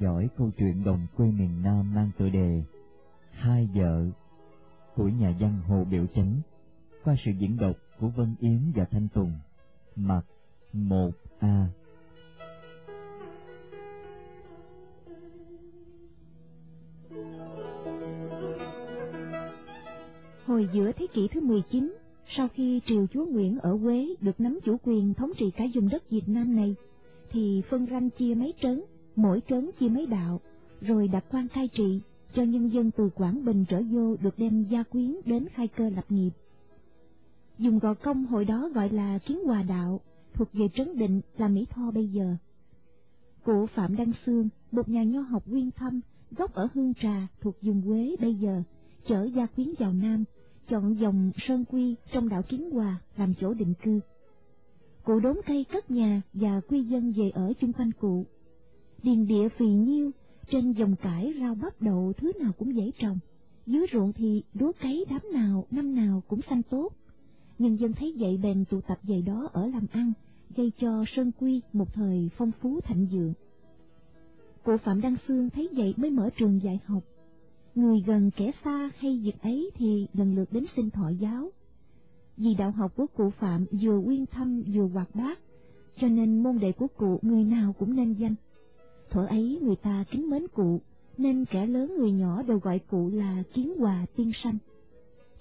theo dõi câu chuyện đồng quê miền Nam mang tựa đề Hai vợ của nhà văn Hồ Biểu Chánh qua sự diễn đọc của Vân Yến và Thanh Tùng. Mặt 1A Hồi giữa thế kỷ thứ 19, sau khi triều chúa Nguyễn ở Quế được nắm chủ quyền thống trị cả vùng đất Việt Nam này, thì phân ranh chia mấy trấn, mỗi trấn chia mấy đạo, rồi đặt quan cai trị, cho nhân dân từ Quảng Bình trở vô được đem gia quyến đến khai cơ lập nghiệp. Dùng gò công hồi đó gọi là kiến hòa đạo, thuộc về trấn định là Mỹ Tho bây giờ. Cụ Phạm Đăng Sương, một nhà nho học nguyên thâm, gốc ở Hương Trà thuộc vùng Quế bây giờ, chở gia quyến vào Nam, chọn dòng Sơn Quy trong đảo Kiến Hòa làm chỗ định cư. Cụ đốn cây cất nhà và quy dân về ở chung quanh cụ. Điền địa phì nhiêu, trên dòng cải rau bắp đậu thứ nào cũng dễ trồng. Dưới ruộng thì lúa cấy đám nào năm nào cũng xanh tốt. Nhân dân thấy vậy bèn tụ tập về đó ở làm ăn, gây cho Sơn Quy một thời phong phú thịnh vượng. Cụ Phạm Đăng xương thấy vậy mới mở trường dạy học. Người gần kẻ xa hay việc ấy thì lần lượt đến xin thọ giáo. Vì đạo học của cụ Phạm vừa uyên thâm vừa hoạt bát, cho nên môn đệ của cụ người nào cũng nên danh. Thuở ấy người ta kính mến cụ, nên kẻ lớn người nhỏ đều gọi cụ là Kiến Hòa Tiên Sanh.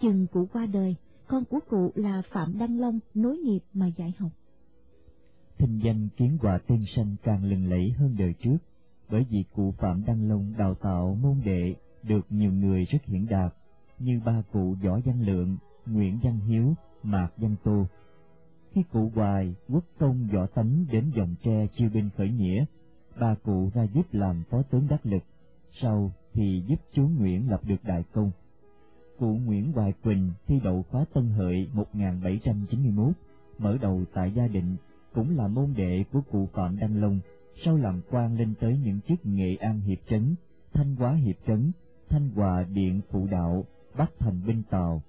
Chừng cụ qua đời, con của cụ là Phạm Đăng Long nối nghiệp mà dạy học. Thinh danh Kiến Hòa Tiên Sanh càng lừng lẫy hơn đời trước, bởi vì cụ Phạm Đăng Long đào tạo môn đệ được nhiều người rất hiển đạt, như ba cụ Võ Văn Lượng, Nguyễn Văn Hiếu, Mạc Văn Tô. Khi cụ Hoài, quốc công võ tánh đến dòng tre chiêu binh khởi nghĩa, ba cụ ra giúp làm phó tướng đắc lực, sau thì giúp chú Nguyễn lập được đại công. Cụ Nguyễn Hoài Quỳnh thi đậu khóa Tân Hợi 1791, mở đầu tại gia định, cũng là môn đệ của cụ Phạm Đăng Long, sau làm quan lên tới những chức Nghệ An Hiệp Trấn, Thanh Hóa Hiệp Trấn, Thanh Hòa Điện Phụ Đạo, Bắc Thành Binh Tàu,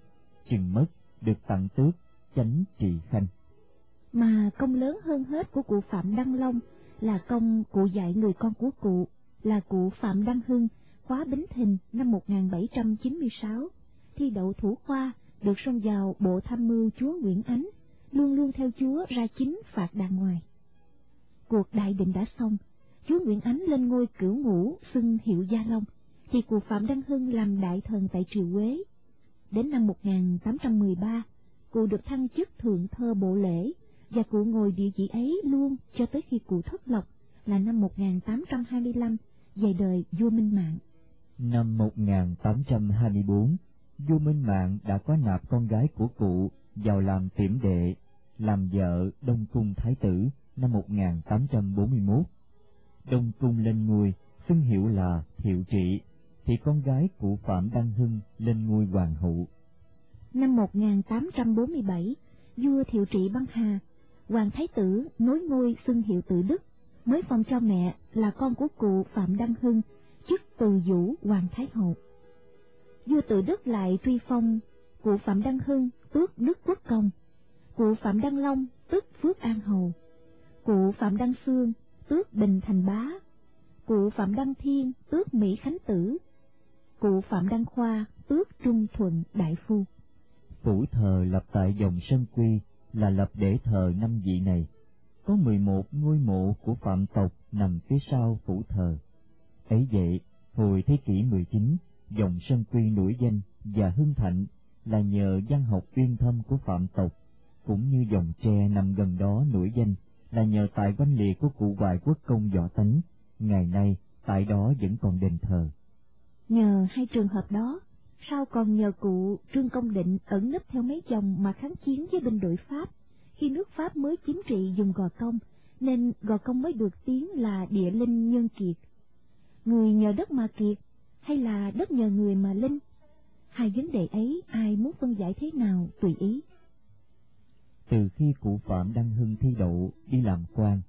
chừng mất được tặng tước chánh trị khanh. Mà công lớn hơn hết của cụ Phạm Đăng Long là công cụ dạy người con của cụ là cụ Phạm Đăng Hưng, khóa Bính Thìn năm 1796, thi đậu thủ khoa, được xông vào bộ tham mưu chúa Nguyễn Ánh, luôn luôn theo chúa ra chính phạt đàng ngoài. Cuộc đại định đã xong, chúa Nguyễn Ánh lên ngôi cửu ngũ xưng hiệu Gia Long, thì cụ Phạm Đăng Hưng làm đại thần tại Triều Quế. Đến năm 1813, cụ được thăng chức thượng thơ bộ lễ, và cụ ngồi địa vị ấy luôn cho tới khi cụ thất lộc là năm 1825, về đời vua Minh Mạng. Năm 1824, vua Minh Mạng đã có nạp con gái của cụ vào làm tiểm đệ, làm vợ Đông Cung Thái tử năm 1841. Đông Cung lên ngôi, xưng hiệu là Thiệu Trị, thì con gái cụ Phạm Đăng Hưng lên ngôi hoàng hậu. Năm 1847, vua Thiệu Trị băng hà, hoàng thái tử nối ngôi xưng hiệu tự Đức, mới phong cho mẹ là con của cụ Phạm Đăng Hưng, chức từ vũ hoàng thái hậu. Vua tự Đức lại truy phong cụ Phạm Đăng Hưng tước Đức Quốc Công, cụ Phạm Đăng Long tước Phước An Hầu, cụ Phạm Đăng Sương tước Bình Thành Bá, cụ Phạm Đăng Thiên tước Mỹ Khánh Tử, cụ Phạm Đăng Khoa tước Trung Thuận Đại Phu. Phủ thờ lập tại dòng Sơn Quy là lập để thờ năm vị này. Có 11 ngôi mộ của phạm tộc nằm phía sau phủ thờ. Ấy vậy, hồi thế kỷ 19, dòng Sơn Quy nổi danh và hưng thạnh là nhờ văn học uyên thâm của phạm tộc, cũng như dòng tre nằm gần đó nổi danh là nhờ tại văn liệt của cụ Hoài Quốc Công Võ Tánh, ngày nay tại đó vẫn còn đền thờ. Nhờ hai trường hợp đó, sau còn nhờ cụ Trương Công Định ẩn nấp theo mấy chồng mà kháng chiến với binh đội Pháp, khi nước Pháp mới chiếm trị dùng Gò Công, nên Gò Công mới được tiếng là địa linh nhân kiệt. Người nhờ đất mà kiệt, hay là đất nhờ người mà linh? Hai vấn đề ấy ai muốn phân giải thế nào tùy ý. Từ khi cụ Phạm Đăng Hưng thi đậu đi làm quan,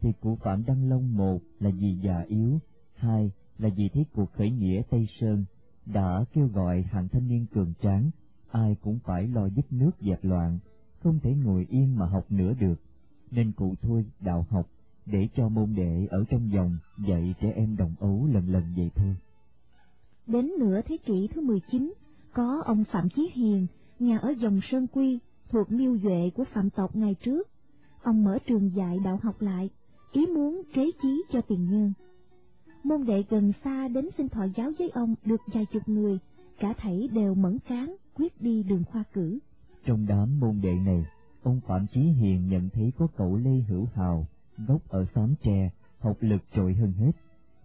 thì cụ Phạm Đăng Long một là vì già yếu, hai là vì thấy cuộc khởi nghĩa Tây Sơn đã kêu gọi hàng thanh niên cường tráng, ai cũng phải lo giúp nước dẹp loạn, không thể ngồi yên mà học nữa được, nên cụ thôi đạo học để cho môn đệ ở trong dòng dạy trẻ em đồng ấu lần lần vậy thôi. Đến nửa thế kỷ thứ 19, có ông Phạm Chí Hiền, nhà ở dòng Sơn Quy, thuộc miêu duệ của phạm tộc ngày trước. Ông mở trường dạy đạo học lại, ý muốn kế chí cho tiền nhân. Môn đệ gần xa đến xin thọ giáo với ông được vài chục người, cả thảy đều mẫn cán, quyết đi đường khoa cử. Trong đám môn đệ này, ông Phạm Chí Hiền nhận thấy có cậu Lê Hữu Hào, gốc ở xóm tre, học lực trội hơn hết.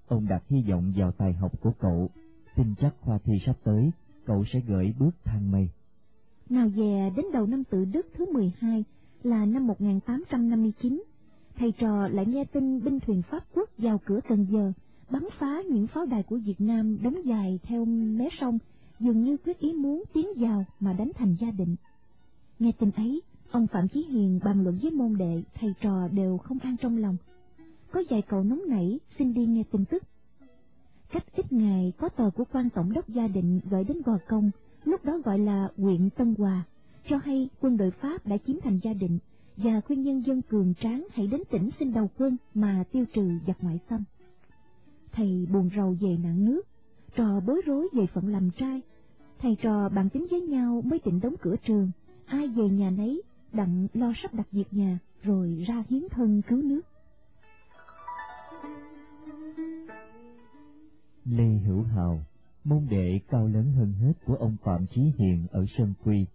Ông đặt hy vọng vào tài học của cậu, tin chắc khoa thi sắp tới, cậu sẽ gửi bước thang mây. Nào về đến đầu năm tự Đức thứ 12 là năm 1859, thầy trò lại nghe tin binh thuyền Pháp quốc vào cửa Cần Giờ, bắn phá những pháo đài của Việt Nam đóng dài theo mé sông, dường như quyết ý muốn tiến vào mà đánh thành gia định. Nghe tin ấy, ông Phạm Chí Hiền bàn luận với môn đệ, thầy trò đều không an trong lòng. Có vài cậu nóng nảy xin đi nghe tin tức. Cách ít ngày có tờ của quan tổng đốc gia định gửi đến Gò Công, lúc đó gọi là huyện Tân Hòa, cho hay quân đội Pháp đã chiếm thành gia định và khuyên nhân dân cường tráng hãy đến tỉnh xin đầu quân mà tiêu trừ giặc ngoại xâm. Thầy buồn rầu về nạn nước, trò bối rối về phận làm trai. Thầy trò bàn tính với nhau mới định đóng cửa trường, ai về nhà nấy, đặng lo sắp đặt việc nhà, rồi ra hiến thân cứu nước. Lê Hữu Hào, môn đệ cao lớn hơn hết của ông Phạm Chí Hiền ở Sơn Quy.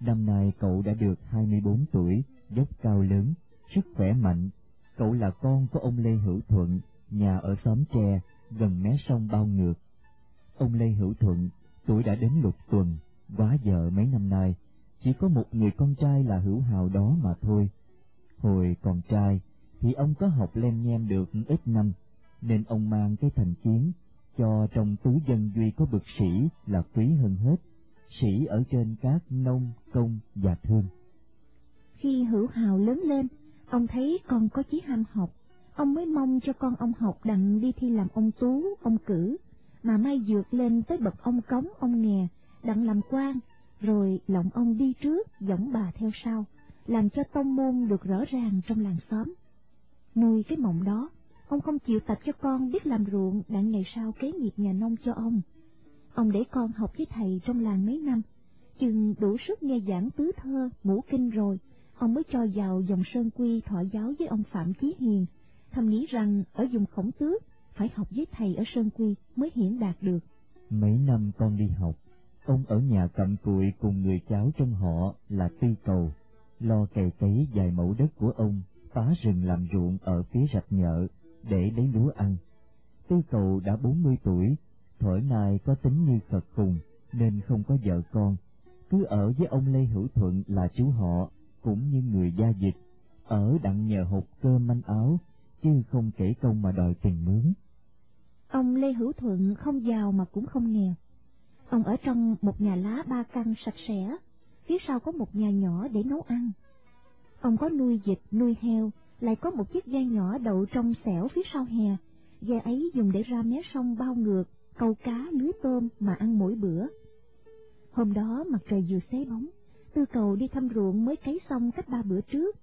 Năm nay cậu đã được 24 tuổi, dốc cao lớn, sức khỏe mạnh. Cậu là con của ông Lê Hữu Thuận, nhà ở xóm tre, gần mé sông Bao Ngược. Ông Lê Hữu Thuận, tuổi đã đến lục tuần, quá vợ mấy năm nay, chỉ có một người con trai là Hữu Hào đó mà thôi. Hồi còn trai, thì ông có học lên nhem được ít năm, nên ông mang cái thành kiến cho trong tứ dân duy có bậc sĩ là quý hơn hết, sĩ ở trên các nông, công và thương. Khi hữu hào lớn lên, ông thấy con có chí ham học, ông mới mong cho con ông học đặng đi thi làm ông tú, ông cử, mà may vượt lên tới bậc ông cống, ông nghè, đặng làm quan, rồi lộng ông đi trước, dõng bà theo sau, làm cho tông môn được rõ ràng trong làng xóm. Nuôi cái mộng đó, ông không chịu tập cho con biết làm ruộng đặng ngày sau kế nghiệp nhà nông cho ông. Ông để con học với thầy trong làng mấy năm, chừng đủ sức nghe giảng tứ thơ, ngũ kinh rồi, ông mới cho vào dòng sơn quy thọ giáo với ông Phạm Chí Hiền, thầm nghĩ rằng ở vùng khổng tước phải học với thầy ở sơn quy mới hiển đạt được. Mấy năm con đi học, ông ở nhà cặm cụi cùng người cháu trong họ là Tư Cầu, lo cày cấy vài mẫu đất của ông, phá rừng làm ruộng ở phía rạch nhợ để lấy lúa ăn. Tư Cầu đã 40 tuổi, thổi nay có tính như Phật cùng nên không có vợ con, cứ ở với ông Lê Hữu Thuận là chú họ, cũng như người gia dịch, ở đặng nhờ hộp cơm manh áo, chứ không kể công mà đòi tiền mướn. Ông Lê Hữu Thuận không giàu mà cũng không nghèo. Ông ở trong một nhà lá ba căn sạch sẽ, phía sau có một nhà nhỏ để nấu ăn. Ông có nuôi vịt, nuôi heo, lại có một chiếc ghe nhỏ đậu trong xẻo phía sau hè. Ghe ấy dùng để ra mé sông bao ngược, câu cá, lưới tôm mà ăn mỗi bữa. Hôm đó mặt trời vừa xế bóng, tư cầu đi thăm ruộng mới cấy xong cách ba bữa trước.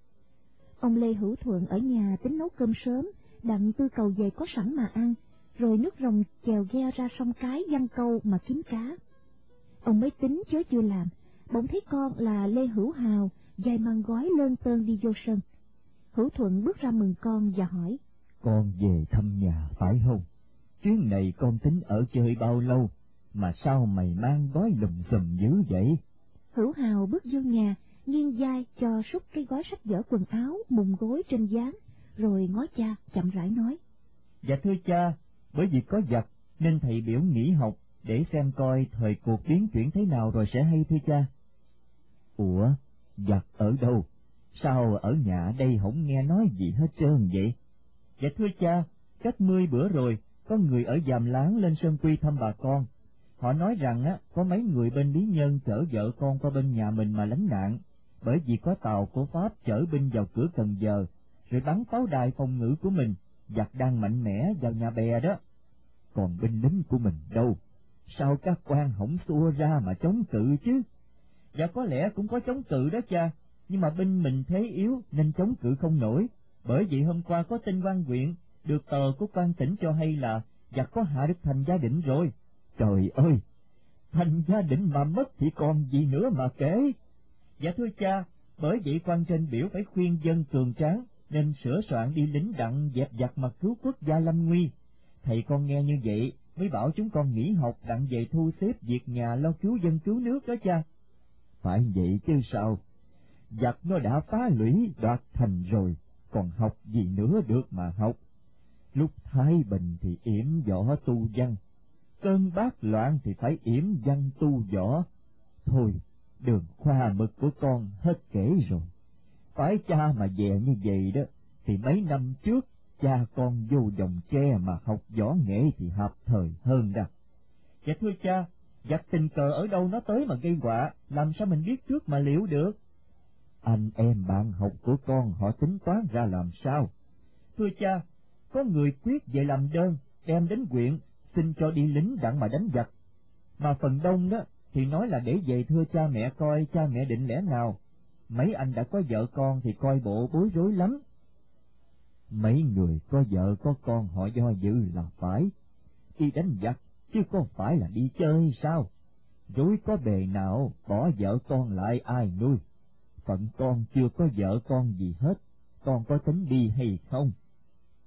Ông Lê Hữu Thuận ở nhà tính nấu cơm sớm, đặng tư cầu về có sẵn mà ăn, rồi nước rồng chèo ghe ra sông cái văn câu mà kiếm cá. Ông mới tính chớ chưa làm, bỗng thấy con là Lê Hữu Hào, dài mang gói lơn tơn đi vô sân. Hữu Thuận bước ra mừng con và hỏi. Con về thăm nhà phải không? Chuyến này con tính ở chơi bao lâu, mà sao mày mang gói lùm xùm dữ vậy? Hữu Hào bước vô nhà, nghiêng vai cho xúc cái gói sách vở quần áo mùng gối trên gián, rồi ngó cha chậm rãi nói. Dạ thưa cha, bởi vì có giặc nên thầy biểu nghỉ học để xem coi thời cuộc biến chuyển thế nào rồi sẽ hay thưa cha. Ủa, giặc ở đâu? Sao ở nhà đây không nghe nói gì hết trơn vậy? Dạ thưa cha, cách mươi bữa rồi, có người ở Giàm Láng lên Sơn Quy thăm bà con. Họ nói rằng á, có mấy người bên Lý Nhân chở vợ con qua bên nhà mình mà lánh nạn, bởi vì có tàu của Pháp chở binh vào cửa Cần Giờ, rồi bắn pháo đài phòng ngự của mình, giặc đang mạnh mẽ vào nhà bè đó. Còn binh lính của mình đâu? Sao các quan không xua ra mà chống cự chứ? Dạ có lẽ cũng có chống cự đó cha, nhưng mà binh mình thế yếu nên chống cự không nổi, Bởi vậy hôm qua có tin quan huyện, được tờ của quan tỉnh cho hay là giặc có hạ được thành gia định rồi. Trời ơi! Thành gia định mà mất thì còn gì nữa mà kể. Dạ thưa cha, bởi vậy quan trên biểu phải khuyên dân cường tráng, nên sửa soạn đi lính đặng dẹp giặc mà cứu quốc gia lâm nguy. Thầy con nghe như vậy, mới bảo chúng con nghỉ học đặng về thu xếp việc nhà lo cứu dân cứu nước đó cha. Phải vậy chứ sao? Giặc nó đã phá lũy đoạt thành rồi, còn học gì nữa được mà học. Lúc thái bình thì yểm võ tu văn, cơn bát loạn thì phải yểm văn tu võ. Thôi, đường khoa mực của con hết kể rồi. Phải cha mà về như vậy đó, thì mấy năm trước cha con vô dòng tre mà học võ nghệ thì hợp thời hơn đó. Dạ thưa cha, giặc tình cờ ở đâu nó tới mà gây họa, làm sao mình biết trước mà liệu được? Anh em bạn học của con họ tính toán ra làm sao? Thưa cha, có người quyết về làm đơn, đem đến quyện, xin cho đi lính đặng mà đánh giặc. Mà phần đông đó thì nói là để về thưa cha mẹ coi cha mẹ định lẽ nào. Mấy anh đã có vợ con thì coi bộ bối rối lắm. Mấy người có vợ có con họ do dự là phải. Đi đánh giặc, chứ không phải là đi chơi sao? Rối có bề nào, bỏ vợ con lại ai nuôi? Phận con chưa có vợ con gì hết, con có tính đi hay không?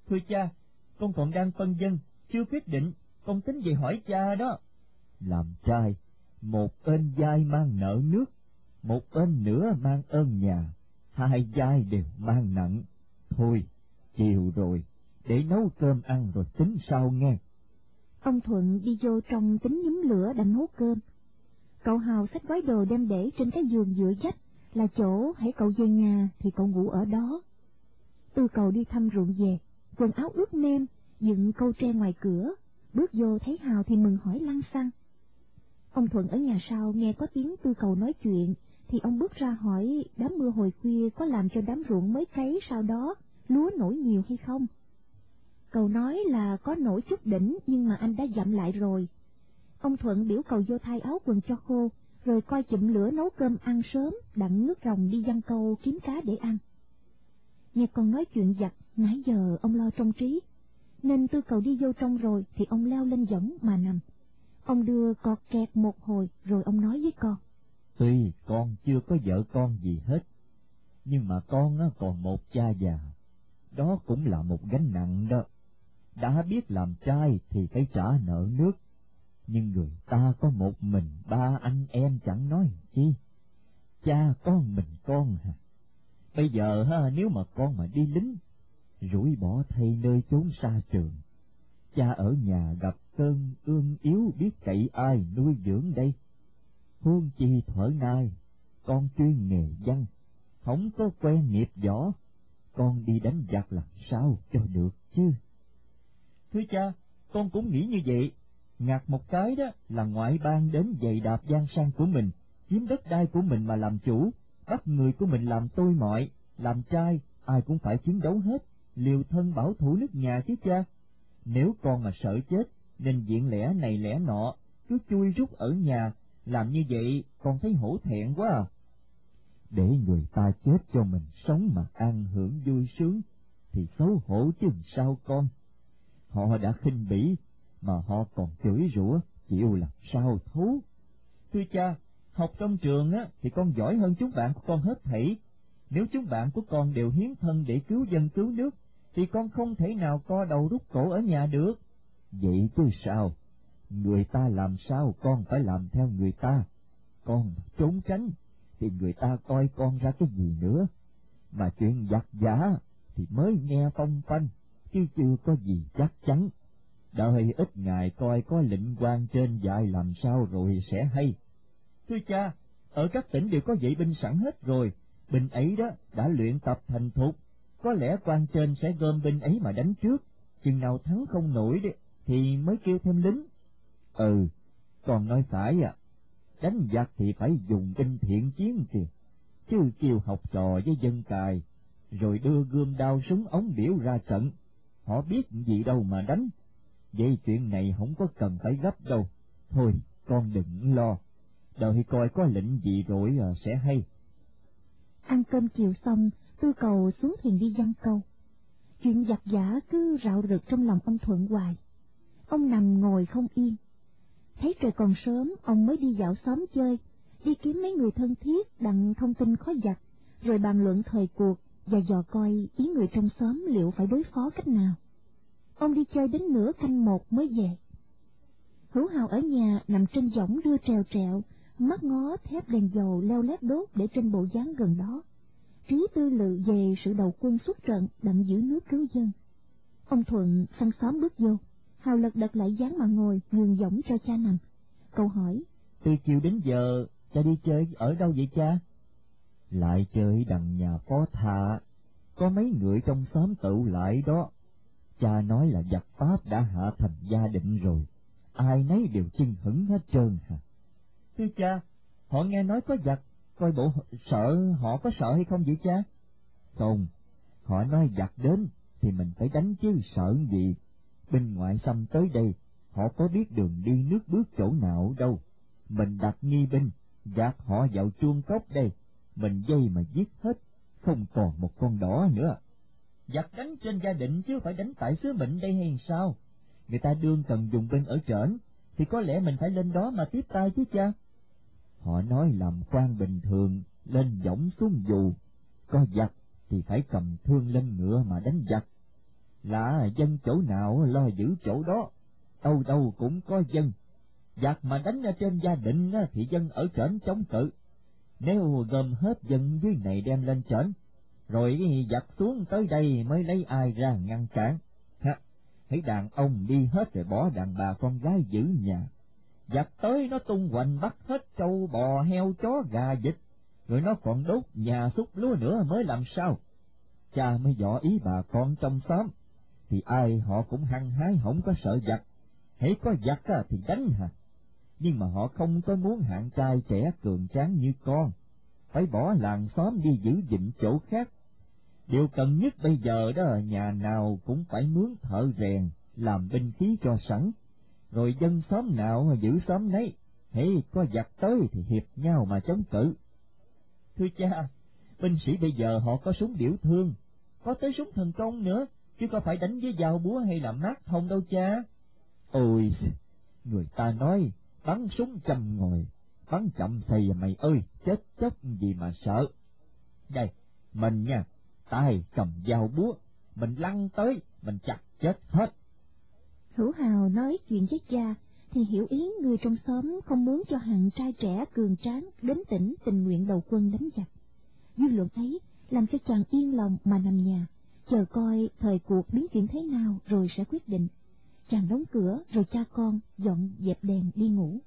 Thưa cha, con còn đang phân vân, chưa quyết định, con tính về hỏi cha đó. Làm trai, một bên vai mang nợ nước, một bên nữa mang ơn nhà, hai vai đều mang nặng. Thôi, chiều rồi, để nấu cơm ăn rồi tính sau nghe. Ông Thuận đi vô trong tính nhúm lửa đặng nấu cơm. Cậu Hào xách gói đồ đem để trên cái giường dựa dách, là chỗ hãy cậu về nhà thì cậu ngủ ở đó. Tư cầu đi thăm ruộng về, quần áo ướt nêm, dựng câu tre ngoài cửa, bước vô thấy Hào thì mừng hỏi lăng xăng. Ông Thuận ở nhà sau nghe có tiếng tư cầu nói chuyện, thì ông bước ra hỏi đám mưa hồi khuya có làm cho đám ruộng mới cấy sau đó, lúa nổi nhiều hay không? Cầu nói là có nổi chút đỉnh nhưng mà anh đã dặm lại rồi. Ông Thuận biểu cầu vô thay áo quần cho khô, rồi coi chụm lửa nấu cơm ăn sớm, đặng nước rồng đi giăng câu kiếm cá để ăn. Nghe con nói chuyện giặt, nãy giờ ông lo trong trí, nên tư cầu đi vô trong rồi thì ông leo lên võng mà nằm. Ông đưa cọt kẹt một hồi rồi ông nói với con. Tuy con chưa có vợ con gì hết, nhưng mà con còn một cha già, đó cũng là một gánh nặng đó. Đã biết làm trai thì phải trả nợ nước, nhưng người ta có một mình ba anh em chẳng nói chi. Cha con mình con hả? Bây giờ ha, nếu mà con mà đi lính, rủi bỏ thay nơi chốn xa trường, cha ở nhà gặp cơn ương yếu biết cậy ai nuôi dưỡng đây. Huông chi thở nai, con chuyên nghề văn, không có quen nghiệp võ, con đi đánh giặc làm sao cho được chứ? Thưa cha, con cũng nghĩ như vậy, ngạc một cái đó là ngoại bang đến giày đạp gian sang của mình, chiếm đất đai của mình mà làm chủ, bắt người của mình làm tôi mọi, làm trai, ai cũng phải chiến đấu hết, liều thân bảo thủ nước nhà chứ cha. Nếu con mà sợ chết, nên diện lẽ này lẽ nọ, cứ chui rút ở nhà, làm như vậy còn thấy hổ thẹn quá à. Để người ta chết cho mình sống mà an hưởng vui sướng, thì xấu hổ chứ sao con. Họ đã khinh bỉ, mà họ còn chửi rủa, chịu làm sao thú. Thưa cha, học trong trường á thì con giỏi hơn chúng bạn của con hết thảy. Nếu chúng bạn của con đều hiến thân để cứu dân cứu nước, thì con không thể nào co đầu rút cổ ở nhà được. Vậy chứ sao? Người ta làm sao con phải làm theo người ta? Con trốn tránh, thì người ta coi con ra cái gì nữa? Mà chuyện giặc giả thì mới nghe phong phanh, chứ chưa có gì chắc chắn. Đợi ít ngày coi có lệnh quan trên dạy làm sao rồi sẽ hay. Thưa cha, ở các tỉnh đều có vệ binh sẵn hết rồi, binh ấy đó đã luyện tập thành thục, có lẽ quan trên sẽ gom binh ấy mà đánh trước, chừng nào thắng không nổi đấy, thì mới kêu thêm lính. Ừ, còn nói phải à, đánh giặc thì phải dùng binh thiện chiến kìa, chứ kêu học trò với dân cài, rồi đưa gươm đao súng ống biểu ra trận, họ biết gì đâu mà đánh. Vậy chuyện này không có cần phải gấp đâu, thôi con đừng lo, đợi coi có lệnh gì rồi à, sẽ hay. Ăn cơm chiều xong, tư cầu xuống thuyền đi giăng câu. chuyện giặc giả cứ rạo rực trong lòng ông Thuận hoài. Ông nằm ngồi không yên. Thấy trời còn sớm, ông mới đi dạo xóm chơi, đi kiếm mấy người thân thiết đặng thông tin khó giặc, rồi bàn luận thời cuộc và dò coi ý người trong xóm liệu phải đối phó cách nào. Ông đi chơi đến nửa canh một mới về. Hữu Hào ở nhà nằm trên võng đưa trèo trẹo, mắt ngó thép đèn dầu leo lét đốt để trên bộ dáng gần đó. Trí tư lự về sự đầu quân xuất trận đặng giữ nước cứu dân. Ông Thuận sang xóm bước vô, Hào lật đật lại dáng mà ngồi, nhường võng cho cha nằm. Câu hỏi, Từ chiều đến giờ, cha đi chơi ở đâu vậy cha? Lại chơi đằng nhà phó thạ, có mấy người trong xóm tụ lại đó. Cha nói là giặc Pháp đã hạ thành gia định rồi, ai nấy đều chưng hững hết trơn hả? Thưa cha, họ nghe nói có giặc, coi bộ sợ họ có sợ hay không vậy cha? Không, họ nói giặc đến thì mình phải đánh chứ sợ gì. Bên ngoại xâm tới đây, họ có biết đường đi nước bước chỗ nào đâu. Mình đặt nghi binh, gạt họ vào chuông cốc đây, mình dây mà giết hết, không còn một con đỏ nữa. Giặc đánh trên gia định chứ phải đánh tại xứ mệnh đây hay sao? Người ta đương cần dùng binh ở trển, thì có lẽ mình phải lên đó mà tiếp tay chứ cha. Họ nói làm quan bình thường, lên võng xuống dù, có giặc thì phải cầm thương lên ngựa mà đánh giặc. Là dân chỗ nào lo giữ chỗ đó, đâu đâu cũng có dân. Giặc mà đánh ở trên gia đình thì dân ở trển chống cự. Nếu gom hết dân dưới này đem lên trển, rồi giặc xuống tới đây mới lấy ai ra ngăn cản. Ha, thấy đàn ông đi hết rồi bỏ đàn bà con gái giữ nhà. Giặc tới nó tung hoành bắt hết trâu bò heo chó gà vịt, rồi nó còn đốt nhà xúc lúa nữa mới làm sao. Cha mới dọ ý bà con trong xóm, thì ai họ cũng hăng hái không có sợ giặc, hãy có giặc thì đánh hả. Nhưng mà họ không có muốn hạng trai trẻ cường tráng như con, phải bỏ làng xóm đi giữ gìn chỗ khác. Điều cần nhất bây giờ đó là nhà nào cũng phải mướn thợ rèn, làm binh khí cho sẵn, rồi dân xóm nào giữ xóm nấy, hễ có giặc tới thì hiệp nhau mà chống cự. Thưa cha, binh sĩ bây giờ họ có súng điểu thương, có tới súng thần công nữa, chứ có phải đánh với dao búa hay là mát thông đâu cha. Ôi, người ta nói, bắn súng chầm ngồi, bắn chậm thì mày ơi, chết chóc gì mà sợ. Đây, mình nha, tay cầm dao búa, mình lăn tới, mình chặt chết hết. Hữu Hào nói chuyện với cha, thì hiểu ý người trong xóm không muốn cho hàng trai trẻ cường tráng đến tỉnh tình nguyện đầu quân đánh giặc. Dư luận ấy làm cho chàng yên lòng mà nằm nhà, chờ coi thời cuộc biến chuyển thế nào rồi sẽ quyết định. Chàng đóng cửa rồi cha con dọn dẹp đèn đi ngủ.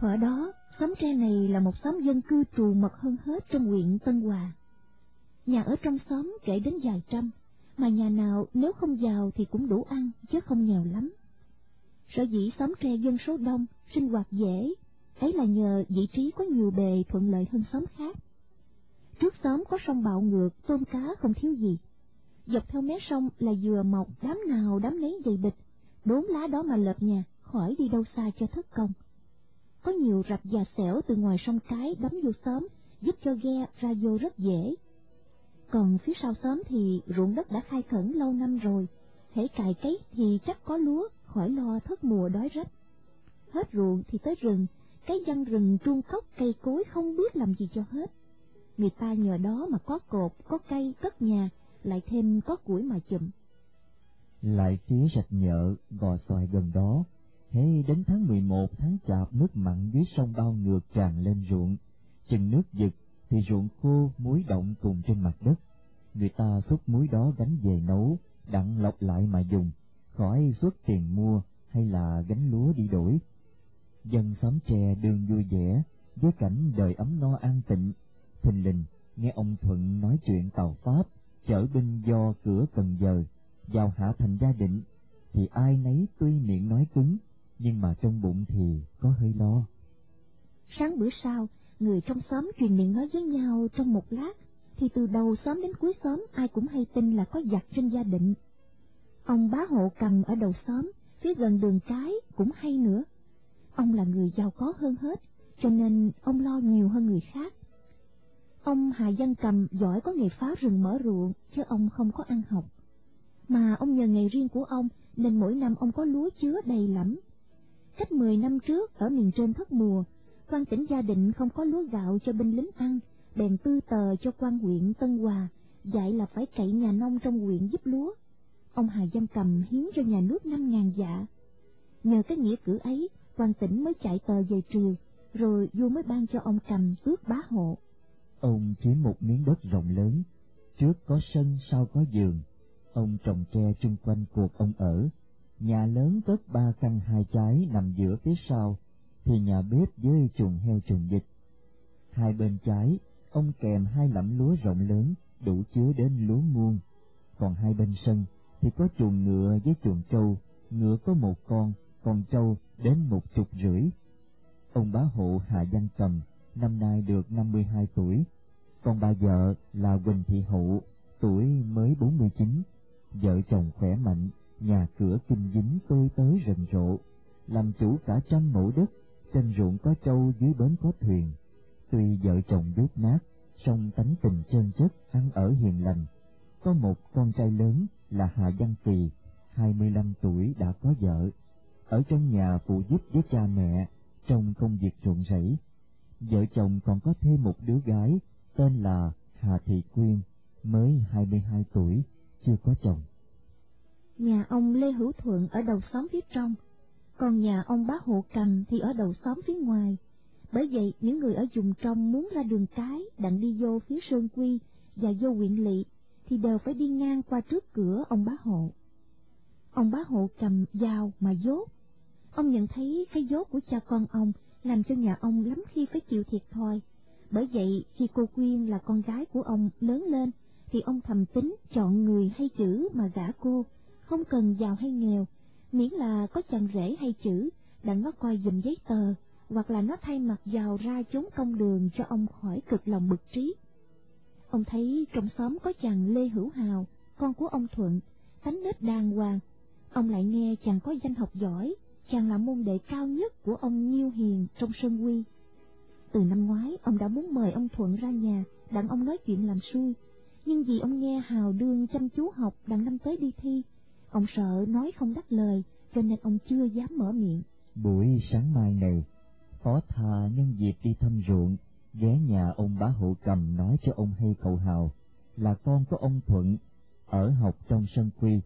Thuở đó, xóm tre này là một xóm dân cư trù mật hơn hết trong huyện Tân Hòa. Nhà ở trong xóm kể đến vài trăm, mà nhà nào nếu không giàu thì cũng đủ ăn, chứ không nghèo lắm. Sở dĩ xóm tre dân số đông, sinh hoạt dễ, ấy là nhờ vị trí có nhiều bề thuận lợi hơn xóm khác. Trước xóm có sông bạo ngược, tôm cá không thiếu gì. Dọc theo mé sông là dừa mọc đám nào đám nấy dày bịch, đốn lá đó mà lợp nhà, khỏi đi đâu xa cho thất công có nhiều rạch già xẻo từ ngoài sông cái đắm vô xóm, giúp cho ghe ra vô rất dễ. Còn phía sau xóm thì ruộng đất đã khai khẩn lâu năm rồi, hễ cài cấy thì chắc có lúa, khỏi lo thất mùa đói rách. Hết ruộng thì tới rừng, cái văn rừng trung cốc cây cối không biết làm gì cho hết. Người ta nhờ đó mà có cột, có cây, cất nhà, lại thêm có củi mà chùm Lại phía rạch nhợ, gò xoài gần đó, Thế đến tháng 11 tháng chạp nước mặn dưới sông bao ngược tràn lên ruộng, chừng nước giật thì ruộng khô muối động cùng trên mặt đất. Người ta xúc muối đó gánh về nấu, đặng lọc lại mà dùng, khỏi xuất tiền mua hay là gánh lúa đi đổi. Dân xóm tre đường vui vẻ, với cảnh đời ấm no an tịnh, thình lình nghe ông Thuận nói chuyện tàu Pháp, chở binh do cửa Cần Giờ, vào hạ thành gia định, thì ai nấy tuy miệng nói cứng, nhưng mà trong bụng thì có hơi lo. Sáng bữa sau, người trong xóm truyền miệng nói với nhau trong một lát, thì từ đầu xóm đến cuối xóm ai cũng hay tin là có giặc trên gia định. Ông bá hộ cầm ở đầu xóm, phía gần đường cái cũng hay nữa. Ông là người giàu có hơn hết, cho nên ông lo nhiều hơn người khác. Ông Hà Văn Cầm giỏi có nghề phá rừng mở ruộng, chứ ông không có ăn học. Mà ông nhờ nghề riêng của ông, nên mỗi năm ông có lúa chứa đầy lắm. Cách mười năm trước, ở miền trên thất mùa, quan tỉnh gia định không có lúa gạo cho binh lính ăn, bèn tư tờ cho quan huyện Tân Hòa, dạy là phải cậy nhà nông trong huyện giúp lúa. Ông Hà Giam Cầm hiến cho nhà nước năm ngàn dạ. Nhờ cái nghĩa cử ấy, quan tỉnh mới chạy tờ về triều, rồi vua mới ban cho ông Cầm tước bá hộ. Ông chiếm một miếng đất rộng lớn, trước có sân sau có giường, ông trồng tre chung quanh cuộc ông ở. Nhà lớn cất ba căn hai trái nằm giữa phía sau, thì nhà bếp với chuồng heo chuồng vịt. Hai bên trái, ông kèm hai lẫm lúa rộng lớn, đủ chứa đến lúa muôn. Còn hai bên sân thì có chuồng ngựa với chuồng trâu, ngựa có một con, còn trâu đến một chục rưỡi. Ông bá hộ Hà Văn Cầm năm nay được năm mươi hai tuổi, còn bà vợ là Quỳnh Thị Hậu, tuổi mới bốn mươi chín, vợ chồng khỏe mạnh, nhà cửa kinh dính tươi tới rầm rộ, làm chủ cả trăm mẫu đất, trên ruộng có trâu dưới bến có thuyền. Tuy vợ chồng dốt nát, song tánh tình chân chất, ăn ở hiền lành. Có một con trai lớn là Hà Văn Kỳ, hai mươi lăm tuổi đã có vợ, ở trong nhà phụ giúp với cha mẹ trong công việc ruộng rẫy. Vợ chồng còn có thêm một đứa gái tên là Hà Thị Quyên, mới hai mươi hai tuổi, chưa có chồng. Nhà ông Lê Hữu Thuận ở đầu xóm phía trong, còn nhà ông bá hộ cầm thì ở đầu xóm phía ngoài. Bởi vậy, những người ở vùng trong muốn ra đường cái, đặng đi vô phía Sơn Quy và vô huyện lỵ, thì đều phải đi ngang qua trước cửa ông bá hộ. Ông bá hộ cầm dao mà dốt. Ông nhận thấy cái dốt của cha con ông làm cho nhà ông lắm khi phải chịu thiệt thòi. Bởi vậy, khi cô Quyên là con gái của ông lớn lên, thì ông thầm tính chọn người hay chữ mà gả cô, không cần giàu hay nghèo, miễn là có chàng rể hay chữ, đặng nó coi dùm giấy tờ, hoặc là nó thay mặt giàu ra chốn công đường cho ông khỏi cực lòng bực trí. Ông thấy trong xóm có chàng Lê Hữu Hào, con của ông Thuận, tánh nết đàng hoàng. Ông lại nghe chàng có danh học giỏi, chàng là môn đệ cao nhất của ông Nhiêu Hiền trong Sơn Quy. Từ năm ngoái, ông đã muốn mời ông Thuận ra nhà, đặng ông nói chuyện làm xuôi Nhưng vì ông nghe Hào đương chăm chú học đặng năm tới đi thi, ông sợ nói không đắc lời, cho nên ông chưa dám mở miệng. Buổi sáng mai này, Phó Thà nhân dịp đi thăm ruộng, ghé nhà ông bá hộ cầm nói cho ông hay cậu Hào, là con của ông Thuận, ở học trong sân quy.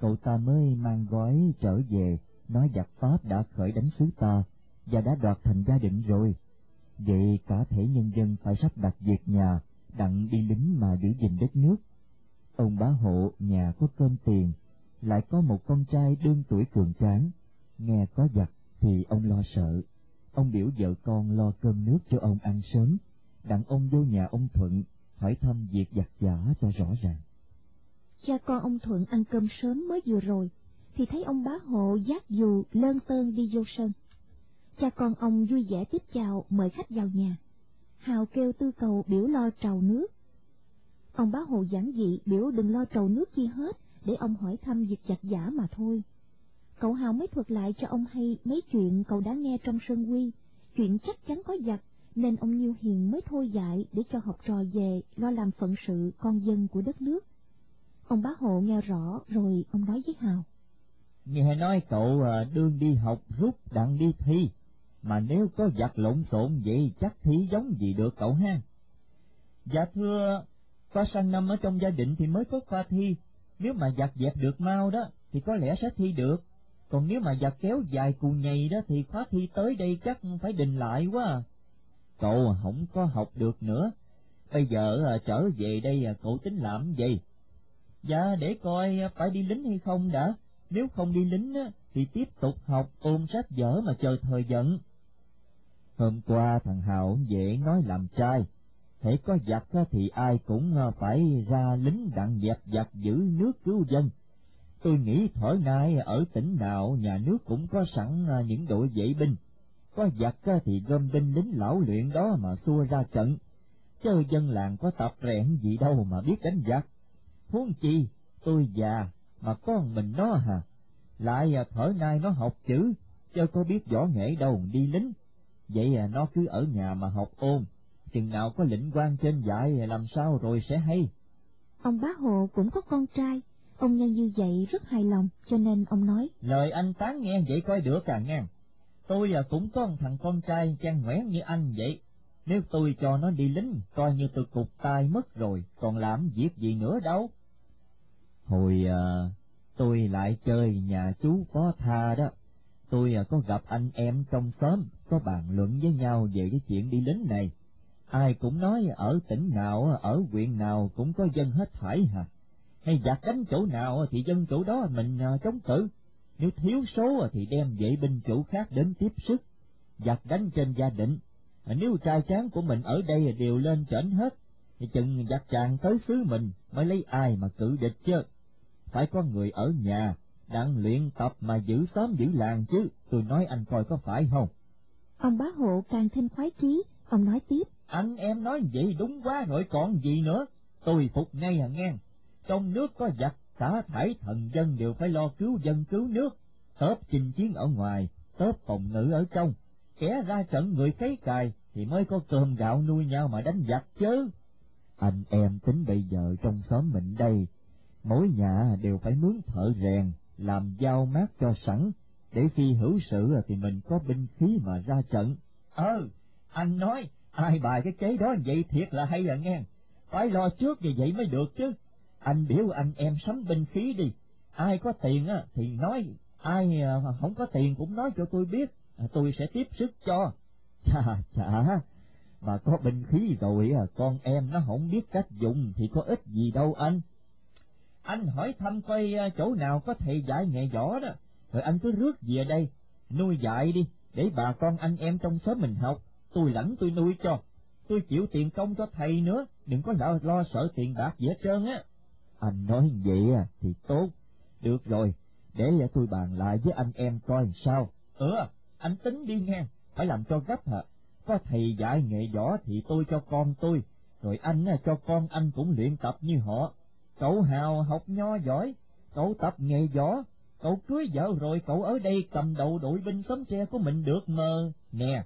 Cậu ta mới mang gói trở về, nói giặc Pháp đã khởi đánh xứ ta, và đã đoạt thành gia định rồi. Vậy cả thể nhân dân phải sắp đặt việc nhà, đặng đi lính mà giữ gìn đất nước. Ông bá hộ nhà có cơm tiền, lại có một con trai đương tuổi cường tráng, nghe có giặc thì ông lo sợ. Ông biểu vợ con lo cơm nước cho ông ăn sớm, đặng ông vô nhà ông Thuận hỏi thăm việc giặt giả cho rõ ràng. Cha con ông Thuận ăn cơm sớm mới vừa rồi, thì thấy ông bá hộ giác dù lơn tơn đi vô sân. Cha con ông vui vẻ tiếp chào mời khách vào nhà. Hào kêu tư cầu biểu lo trầu nước. Ông bá hộ giảng dị biểu đừng lo trầu nước chi hết, để ông hỏi thăm việc giặt giả mà thôi. Cậu Hào mới thuật lại cho ông hay mấy chuyện cậu đã nghe trong sân quy, chuyện chắc chắn có giặc, nên ông Nhiêu Hiền mới thôi dạy để cho học trò về lo làm phận sự con dân của đất nước. Ông bá hộ nghe rõ rồi ông nói với Hào. Nghe nói cậu à, đương đi học rút đặng đi thi, mà nếu có giặc lộn xộn vậy chắc thi giống gì được cậu ha? Dạ thưa, qua sang năm ở trong gia đình thì mới có qua thi, nếu mà giặc dẹp được mau đó thì có lẽ sẽ thi được còn nếu mà giặt kéo dài cù nhầy đó thì khóa thi tới đây chắc phải đình lại quá à. Cậu không có học được nữa, bây giờ à, trở về đây à, cậu tính làm gì? Dạ để coi à, phải đi lính hay không đã, nếu không đi lính thì tiếp tục học ôn sách vở mà chờ thời giận. Hôm qua thằng Hào dễ nói làm trai, thể có giặc thì ai cũng phải ra lính đặng dẹp giặc giữ nước cứu dân Tôi nghĩ thở nay ở tỉnh nào nhà nước cũng có sẵn à, những đội vệ binh, có giặc thì gom binh lính lão luyện đó mà xua ra trận, chứ dân làng có tập rèn gì đâu mà biết đánh giặc. Huống chi, tôi già, mà con mình nó hà lại à, thở nay nó học chữ, chứ có biết võ nghệ đâu đi lính. Vậy à, nó cứ ở nhà mà học ôn, chừng nào có lĩnh quan trên dạy à, làm sao rồi sẽ hay. Ông bá Hộ cũng có con trai, ông nghe như vậy rất hài lòng, cho nên ông nói. Lời anh tán nghe vậy coi được càng ngang. Tôi là cũng có một thằng con trai trang ngoẻn như anh vậy. Nếu tôi cho nó đi lính, coi như tôi cục tay mất rồi, còn làm việc gì nữa đâu. Hồi à, tôi lại chơi nhà chú Phó Tha đó, tôi à, có gặp anh em trong xóm, có bàn luận với nhau về cái chuyện đi lính này. Ai cũng nói ở tỉnh nào, ở huyện nào cũng có dân hết thảy hả. Hay giặc đánh chỗ nào thì dân chỗ đó mình à, chống cự. Nếu thiếu số thì đem vệ binh chủ khác đến tiếp sức. Giặc đánh trên gia định. Nếu trai tráng của mình ở đây đều lên trển hết, thì chừng giặc chàng tới xứ mình mới lấy ai mà cự địch chứ. Phải có người ở nhà, đang luyện tập mà giữ xóm giữ làng chứ, tôi nói anh coi có phải không? Ông bá hộ càng thêm khoái chí, ông nói tiếp. Anh em nói vậy đúng quá rồi còn gì nữa, tôi phục ngay à nghe. Trong nước có giặc, cả thải thần dân đều phải lo cứu dân cứu nước, tớp chinh chiến ở ngoài, tớp phòng ngự ở trong, kẻ ra trận người cấy cài thì mới có cơm gạo nuôi nhau mà đánh giặc chứ. Anh em tính bây giờ trong xóm mình đây, mỗi nhà đều phải mướn thợ rèn, làm dao mát cho sẵn, để khi hữu sự thì mình có binh khí mà ra trận. Ờ, anh nói, ai bài cái kế đó vậy thiệt là hay à nghe, phải lo trước như vậy mới được chứ. Anh biểu anh em sắm binh khí đi, ai có tiền á thì nói, ai à, không có tiền cũng nói cho tôi biết, à, tôi sẽ tiếp sức cho. Chà chà, mà có binh khí rồi à, con em nó không biết cách dùng thì có ích gì đâu anh. Anh hỏi thăm coi à, chỗ nào có thầy dạy nghề võ đó, rồi anh cứ rước về đây, nuôi dạy đi, để bà con anh em trong xóm mình học, tôi lãnh tôi nuôi cho. Tôi chịu tiền công cho thầy nữa, đừng có lo, lo sợ tiền bạc gì hết trơn á. Anh nói vậy à, thì tốt. Được rồi, để tôi bàn lại với anh em coi sao. Ừ, anh tính đi nghe, phải làm cho gấp hả? Có thầy dạy nghệ võ thì tôi cho con tôi, rồi anh cho con anh cũng luyện tập như họ. Cậu Hào học nho giỏi, cậu tập nghề võ, cậu cưới vợ rồi cậu ở đây cầm đầu đội binh xóm tre của mình được mờ. Nè,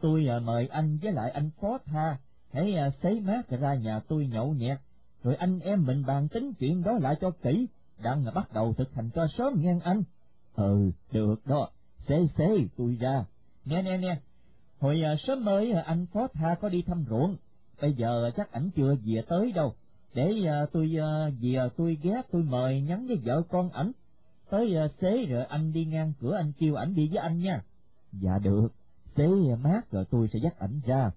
tôi à, mời anh với lại anh Phó Tha, hãy à, xấy mát ra nhà tôi nhậu nhẹt, rồi anh em mình bàn tính chuyện đó lại cho kỹ, đang bắt đầu thực hành cho sớm nghe anh. Ừ, được đó, xế xế tôi ra. Nè nè nè, hồi à, sớm mới à, anh Phó Tha có đi thăm ruộng, bây giờ chắc ảnh chưa về tới đâu, để à, tôi à, về tôi ghé tôi mời nhắn với vợ con ảnh, tới à, xế rồi anh đi ngang cửa anh kêu ảnh đi với anh nha. Dạ được, xế à, mát rồi tôi sẽ dắt ảnh ra.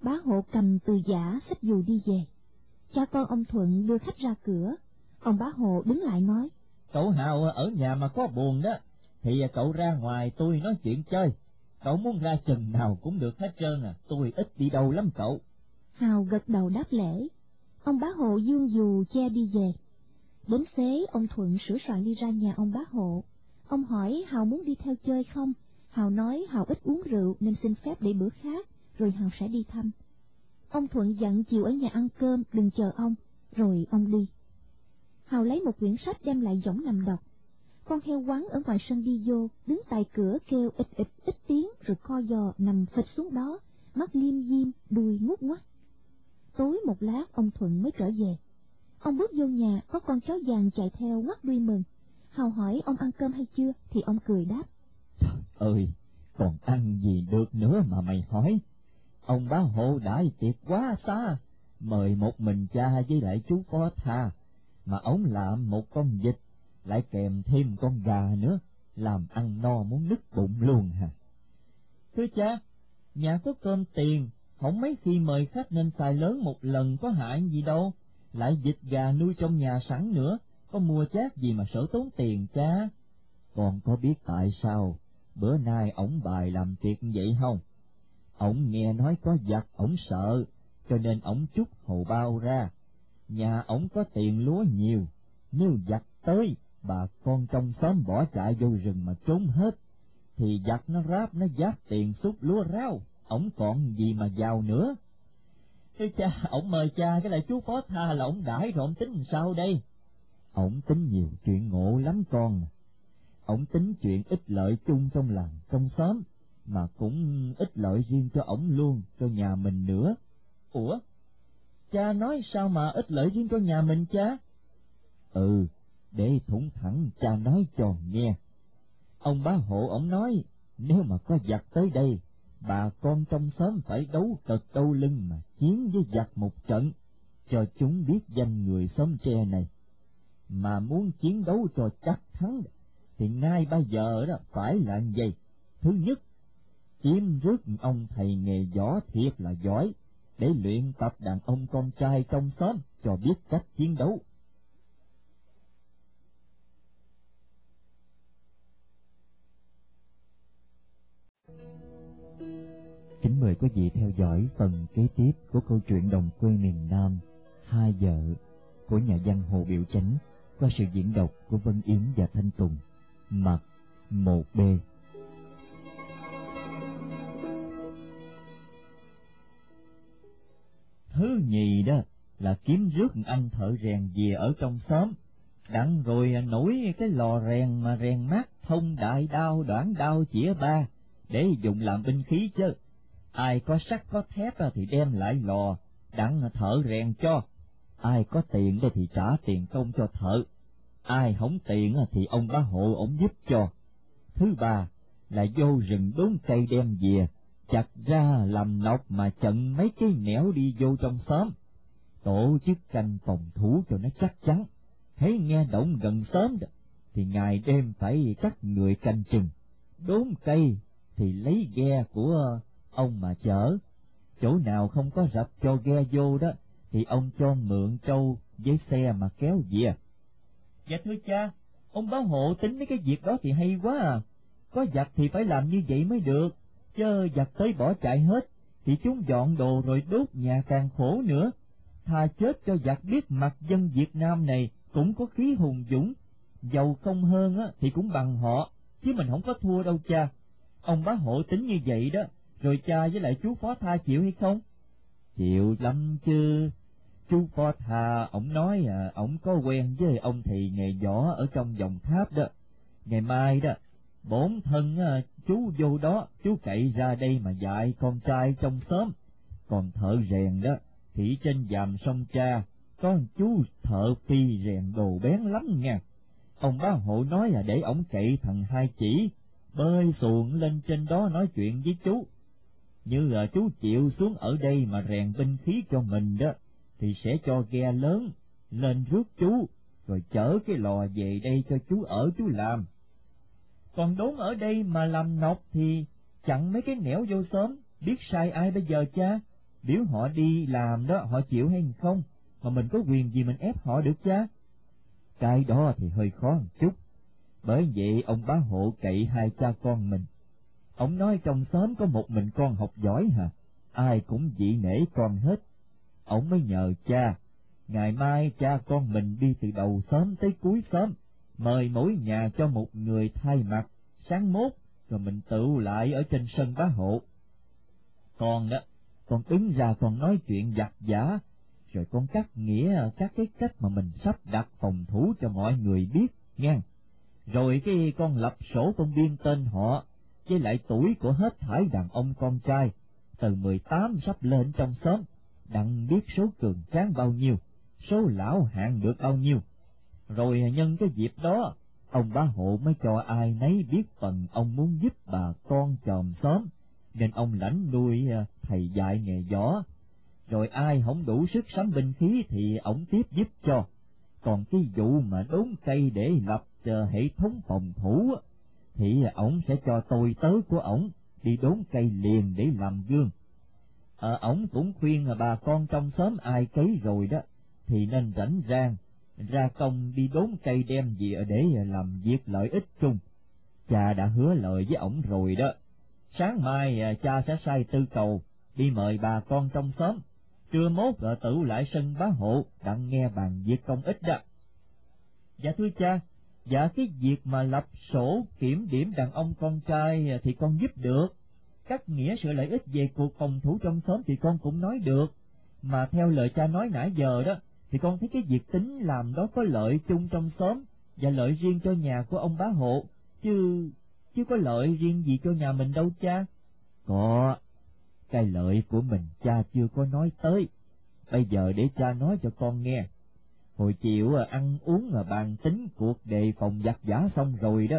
Bá hộ cầm từ giả sách dù đi về. Cha con ông Thuận đưa khách ra cửa, ông bá hộ đứng lại nói. Cậu Hào ở nhà mà có buồn đó, thì cậu ra ngoài tôi nói chuyện chơi. Cậu muốn ra chừng nào cũng được hết trơn à, tôi ít đi đâu lắm cậu. Hào gật đầu đáp lễ. Ông bá hộ dương dù che đi về. Đến xế, ông Thuận sửa soạn đi ra nhà ông bá hộ. Ông hỏi Hào muốn đi theo chơi không? Hào nói Hào ít uống rượu nên xin phép để bữa khác, rồi Hào sẽ đi thăm. Ông Thuận dặn chiều ở nhà ăn cơm, đừng chờ ông, rồi ông đi. Hào lấy một quyển sách đem lại giỏng nằm đọc. Con heo quán ở ngoài sân đi vô, đứng tại cửa kêu ít ít ít tiếng rồi co giò nằm phịch xuống đó, mắt liêm diêm, đuôi ngút ngoắt. Tối một lát ông Thuận mới trở về. Ông bước vô nhà, có con chó vàng chạy theo ngoắt đuôi mừng. Hào hỏi ông ăn cơm hay chưa, thì ông cười đáp. Trời ơi, còn ăn gì được nữa mà mày hỏi? Ông bá hộ đại tiệc quá xa, mời một mình cha với lại chú phó tha, mà ông làm một con vịt, lại kèm thêm con gà nữa, làm ăn no muốn nứt bụng luôn hả? Thưa cha, nhà có cơm tiền, không mấy khi mời khách nên xài lớn một lần có hại gì đâu, lại vịt gà nuôi trong nhà sẵn nữa, có mua chát gì mà sở tốn tiền cha? Còn có biết tại sao bữa nay ổng bài làm tiệc vậy không? Ổng nghe nói có giặc ổng sợ, cho nên ổng chút hầu bao ra. Nhà ổng có tiền lúa nhiều, nếu giặc tới, bà con trong xóm bỏ chạy vô rừng mà trốn hết, thì giặc nó ráp nó giáp tiền xúc lúa rau, ổng còn gì mà giàu nữa. Cái cha, ổng mời cha cái lại chú phó tha là ổng đãi rồi ổng tính sao đây? Ổng tính nhiều chuyện ngộ lắm con. ổng tính chuyện ích lợi chung trong làng, trong xóm, mà cũng ít lợi riêng cho ổng luôn, cho nhà mình nữa. Ủa? Cha nói sao mà ít lợi riêng cho nhà mình cha? Ừ, để thủng thẳng cha nói cho nghe. Ông bá hộ ổng nói, nếu mà có giặc tới đây, bà con trong xóm phải đấu cật đau lưng mà chiến với giặc một trận, cho chúng biết danh người xóm tre này. Mà muốn chiến đấu cho chắc thắng, thì ngay bây giờ đó phải là gì? Thứ nhất, chiếm rước ông thầy nghề võ thiệt là giỏi, để luyện tập đàn ông con trai trong xóm cho biết cách chiến đấu. Kính mời quý vị theo dõi phần kế tiếp của câu chuyện đồng quê miền Nam Hai vợ của nhà văn Hồ Biểu Chánh qua sự diễn đọc của Vân Yến và Thanh Tùng. Mặt một b đó là kiếm rước anh thợ rèn về ở trong xóm, đặng rồi nổi cái lò rèn mà rèn mát thông đại đao đoạn đao chĩa ba để dùng làm binh khí chứ. Ai có sắt có thép thì đem lại lò, đặng thợ rèn cho. Ai có tiền đây thì trả tiền công cho thợ. Ai không tiền thì ông bá hộ ổng giúp cho. Thứ ba là vô rừng đốn cây đem về, chặt ra làm nọc mà chận mấy cái nẻo đi vô trong xóm. Tổ chức canh phòng thủ cho nó chắc chắn. Thấy nghe động gần sớm đó, thì ngày đêm phải cắt người canh chừng. Đốn cây thì lấy ghe của ông mà chở. Chỗ nào không có rập cho ghe vô đó, thì ông cho mượn trâu với xe mà kéo về. Dạ thưa cha, ông báo hộ tính mấy cái việc đó thì hay quá à. Có giặc thì phải làm như vậy mới được, chớ giặc tới bỏ chạy hết, thì chúng dọn đồ rồi đốt nhà càng khổ nữa. Thà chết cho giặc biết mặt dân Việt Nam này cũng có khí hùng dũng, giàu không hơn á thì cũng bằng họ, chứ mình không có thua đâu cha. Ông bá hộ tính như vậy đó, rồi cha với lại chú phó tha chịu hay không? Chịu lắm chứ. Chú phó tha, ổng nói à, ổng có quen với ông thầy nghề võ ở trong dòng tháp đó. Ngày mai đó, bốn thân à, chú vô đó, chú cậy ra đây mà dạy con trai trong xóm. Còn thợ rèn đó, thị trên dàm sông cha, con chú thợ phi rèn đồ bén lắm nha. Ông bá hộ nói là để ổng cậy thằng hai chỉ, bơi xuồng lên trên đó nói chuyện với chú. Như là chú chịu xuống ở đây mà rèn binh khí cho mình đó, thì sẽ cho ghe lớn lên rước chú, rồi chở cái lò về đây cho chú ở chú làm. Còn đốn ở đây mà làm nọc thì chặn mấy cái nẻo vô sớm, biết sai ai bây giờ cha? Biểu họ đi làm đó họ chịu hay không, mà mình có quyền gì mình ép họ được chứ Cái đó thì hơi khó một chút, bởi vậy ông bá hộ cậy hai cha con mình. Ông nói trong xóm có một mình con học giỏi hả, ai cũng dị nể con hết. Ông mới nhờ cha, ngày mai cha con mình đi từ đầu xóm tới cuối xóm, mời mỗi nhà cho một người thay mặt, sáng mốt, rồi mình tự lại ở trên sân bá hộ. Con đó, con đứng ra con nói chuyện giặt giả, rồi con cắt nghĩa các cái cách mà mình sắp đặt phòng thủ cho mọi người biết, nghe. Rồi cái con lập sổ con biên tên họ, với lại tuổi của hết thải đàn ông con trai, từ mười tám sắp lên trong xóm, đặng biết số cường tráng bao nhiêu, số lão hạng được bao nhiêu. Rồi nhân cái dịp đó, ông bá hộ mới cho ai nấy biết phần ông muốn giúp bà con chòm xóm, nên ông lãnh nuôi à, thầy dạy nghề võ. Rồi ai không đủ sức sắm binh khí thì ổng tiếp giúp cho. Còn cái vụ mà đốn cây để lập uh, hệ thống phòng thủ thì ổng sẽ cho tôi tớ của ổng đi đốn cây liền để làm gương. Ờ, ổng cũng khuyên là bà con trong xóm ai cấy rồi đó, thì nên rảnh rang, ra công đi đốn cây đem về để làm việc lợi ích chung. Cha đã hứa lời với ổng rồi đó. Sáng mai à, cha sẽ sai tư cầu, đi mời bà con trong xóm, trưa mốt vợ tử lại sân bá hộ, đặng nghe bàn việc công ích đó. Dạ thưa cha, Dạ cái việc mà lập sổ kiểm điểm đàn ông con trai thì con giúp được. Các nghĩa sự lợi ích về cuộc phòng thủ trong xóm thì con cũng nói được. Mà theo lời cha nói nãy giờ đó, thì con thấy cái việc tính làm đó có lợi chung trong xóm và lợi riêng cho nhà của ông bá hộ, chứ, chứ có lợi riêng gì cho nhà mình đâu cha. Có, cái lợi của mình cha chưa có nói tới, bây giờ để cha nói cho con nghe. Hồi chiều à, ăn uống mà bàn tính cuộc đề phòng giặc giả xong rồi đó,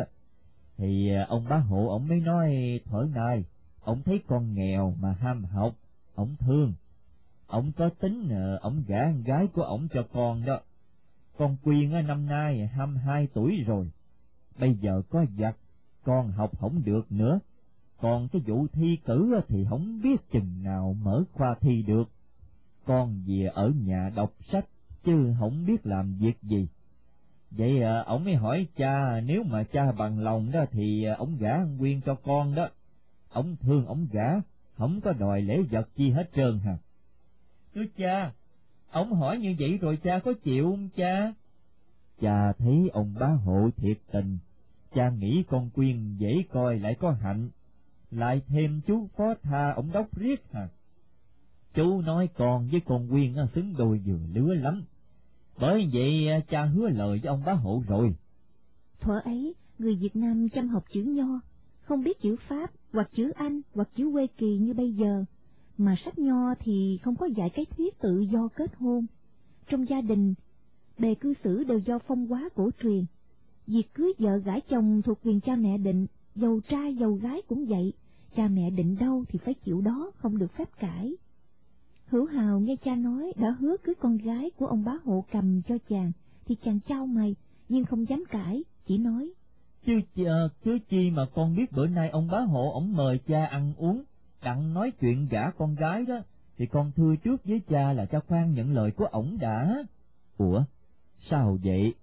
thì à, ông bá hộ ông mới nói thở này, ông thấy con nghèo mà ham học, ông thương, ông có tính à, ông gả con gái của ông cho con đó. Con Quyên năm nay hai hai tuổi rồi, bây giờ có giặc, con học không được nữa, còn cái vụ thi cử thì không biết chừng nào mở khoa thi được. Con về ở nhà đọc sách, chứ không biết làm việc gì. Vậy à, ông mới hỏi cha nếu mà cha bằng lòng đó thì à, ông gả Quyên cho con đó. Ông thương ông gả, không có đòi lễ vật chi hết trơn hả? Thưa cha, ông hỏi như vậy rồi cha có chịu không cha? Cha thấy ông bá hộ thiệt tình, cha nghĩ con Quyên dễ coi lại có hạnh, lại thêm chú phó tha ổng đốc riết hả? Chú nói con với con Quyên xứng đôi vừa lứa lắm, bởi vậy à, cha hứa lời với ông bá hộ rồi. Thuở ấy, người Việt Nam chăm học chữ nho, không biết chữ Pháp hoặc chữ Anh hoặc chữ Quê Kỳ như bây giờ, mà sách nho thì không có dạy cái thuyết tự do kết hôn. Trong gia đình, bề cư xử đều do phong hóa cổ truyền. Việc cưới vợ gả chồng thuộc quyền cha mẹ định, dầu trai dầu gái cũng vậy, cha mẹ định đâu thì phải chịu đó, không được phép cãi. Hữu Hào nghe cha nói đã hứa cưới con gái của ông bá hộ cầm cho chàng, thì chàng trao mày, nhưng không dám cãi, chỉ nói. Chứ, chứ ờ, chi mà con biết bữa nay ông bá hộ ổng mời cha ăn uống, đặng nói chuyện gả con gái đó, thì con thưa trước với cha là cha khoan nhận lời của ổng đã. Ủa, sao vậy?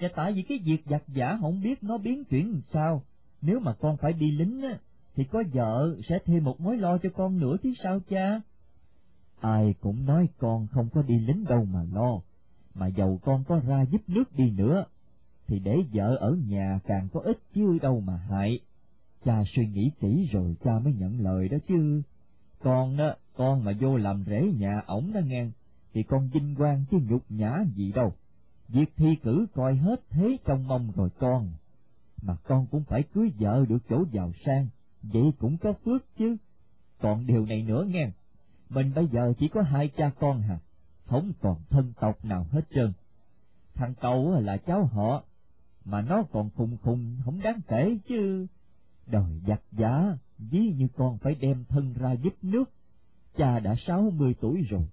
Dạ tại vì cái việc giặt giả không biết nó biến chuyển làm sao, nếu mà con phải đi lính á, thì có vợ sẽ thêm một mối lo cho con nữa chứ sao cha? Ai cũng nói con không có đi lính đâu mà lo, mà dầu con có ra giúp nước đi nữa, thì để vợ ở nhà càng có ích chứ đâu mà hại. Cha suy nghĩ kỹ rồi cha mới nhận lời đó chứ. Con đó, con mà vô làm rễ nhà ổng đó nghe, thì con vinh quang chứ nhục nhã gì đâu. Việc thi cử coi hết thế trong mong rồi con. Mà con cũng phải cưới vợ được chỗ giàu sang, vậy cũng có phước chứ. Còn điều này nữa nghe, mình bây giờ chỉ có hai cha con hả, không còn thân tộc nào hết trơn. Thằng cậu là cháu họ, mà nó còn khùng khùng không đáng kể chứ. Đời giặc giá, ví như con phải đem thân ra giúp nước. Cha đã sáu mươi tuổi rồi,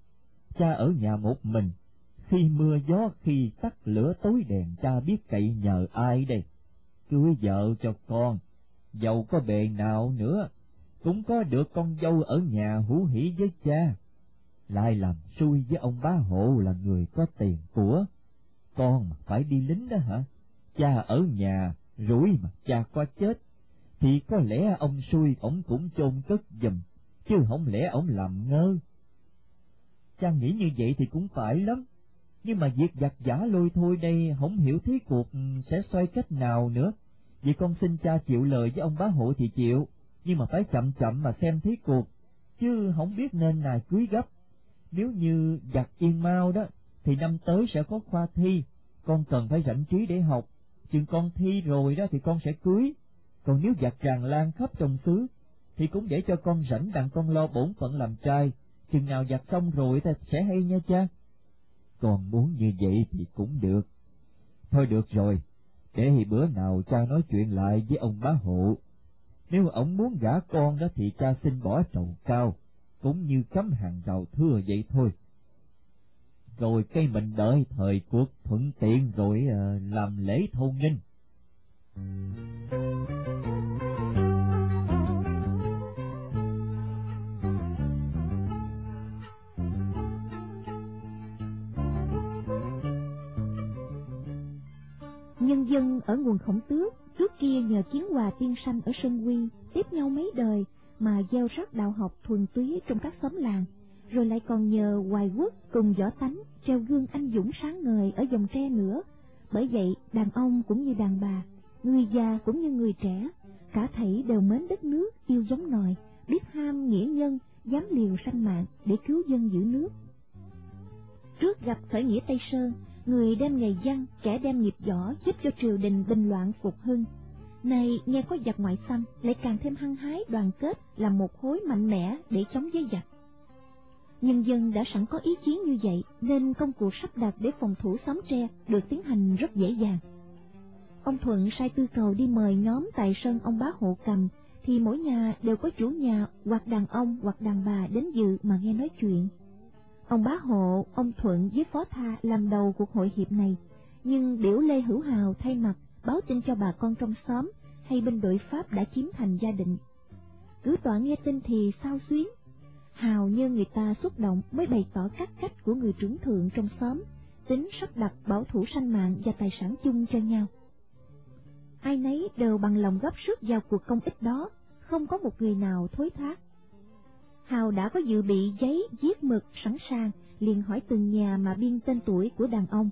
cha ở nhà một mình, khi mưa gió khi tắt lửa tối đèn cha biết cậy nhờ ai đây. Cưới vợ cho con, dầu có bề nào nữa, cũng có được con dâu ở nhà hú hỉ với cha. Lại làm xui với ông bá hộ là người có tiền của. Con mà phải đi lính đó hả? Cha ở nhà, rủi mà cha có chết, thì có lẽ ông xui ổng cũng chôn cất giùm, chứ không lẽ ổng làm ngơ. Cha nghĩ như vậy thì cũng phải lắm, nhưng mà việc giặt giả lôi thôi đây không hiểu thế cuộc sẽ xoay cách nào nữa. Vì con xin cha chịu lời với ông bá hộ thì chịu, nhưng mà phải chậm chậm mà xem thế cuộc, chứ không biết nên nào cưới gấp. Nếu như giặt yên mau đó, thì năm tới sẽ có khoa thi, con cần phải rảnh trí để học, chừng con thi rồi đó thì con sẽ cưới. Còn nếu giặt tràn lan khắp trong xứ, thì cũng để cho con rảnh đặng con lo bổn phận làm trai, chừng nào giặt xong rồi ta sẽ hay nha cha. Còn muốn như vậy thì cũng được. Thôi được rồi, để thì bữa nào cha nói chuyện lại với ông bá hộ nếu ông muốn gả con đó thì cha xin bỏ trầu cao, cũng như cấm hàng rào thưa vậy thôi. Rồi cây mình đợi thời cuộc thuận tiện rồi uh, làm lễ thôn nghinh. Nhân dân ở nguồn khổng tước Trước kia nhờ chiến hòa tiên sanh ở Sơn Quy, tiếp nhau mấy đời mà gieo rắc đạo học thuần túy trong các xóm làng, rồi lại còn nhờ hoài quốc cùng võ tánh treo gương anh dũng sáng ngời ở dòng tre nữa. Bởi vậy, đàn ông cũng như đàn bà, người già cũng như người trẻ, cả thảy đều mến đất nước, yêu giống nòi, biết ham nghĩa nhân, dám liều sanh mạng để cứu dân giữ nước. Trước gặp khởi nghĩa Tây Sơn, người đem nghề văn, kẻ đem nghiệp võ giúp cho triều đình bình loạn phục hưng. Này nghe có giặc ngoại xâm lại càng thêm hăng hái đoàn kết làm một khối mạnh mẽ để chống với giặc. Nhân dân đã sẵn có ý chiến như vậy nên công cuộc sắp đặt để phòng thủ xóm tre được tiến hành rất dễ dàng. Ông Thuận sai tư cầu đi mời nhóm tại sân ông bá hộ cầm thì mỗi nhà đều có chủ nhà hoặc đàn ông hoặc đàn bà đến dự mà nghe nói chuyện. Ông bá hộ, ông Thuận với Phó Tha làm đầu cuộc hội hiệp này, nhưng biểu Lê Hữu Hào thay mặt báo tin cho bà con trong xóm hay binh đội Pháp đã chiếm thành gia định. Cứ tọa nghe tin thì sao xuyến. Hào như người ta xúc động mới bày tỏ các cách của người trưởng thượng trong xóm, tính sắp đặt bảo thủ sanh mạng và tài sản chung cho nhau. Ai nấy đều bằng lòng góp sức vào cuộc công ích đó, không có một người nào thối thác. Hào đã có dự bị giấy viết mực sẵn sàng, liền hỏi từng nhà mà biên tên tuổi của đàn ông.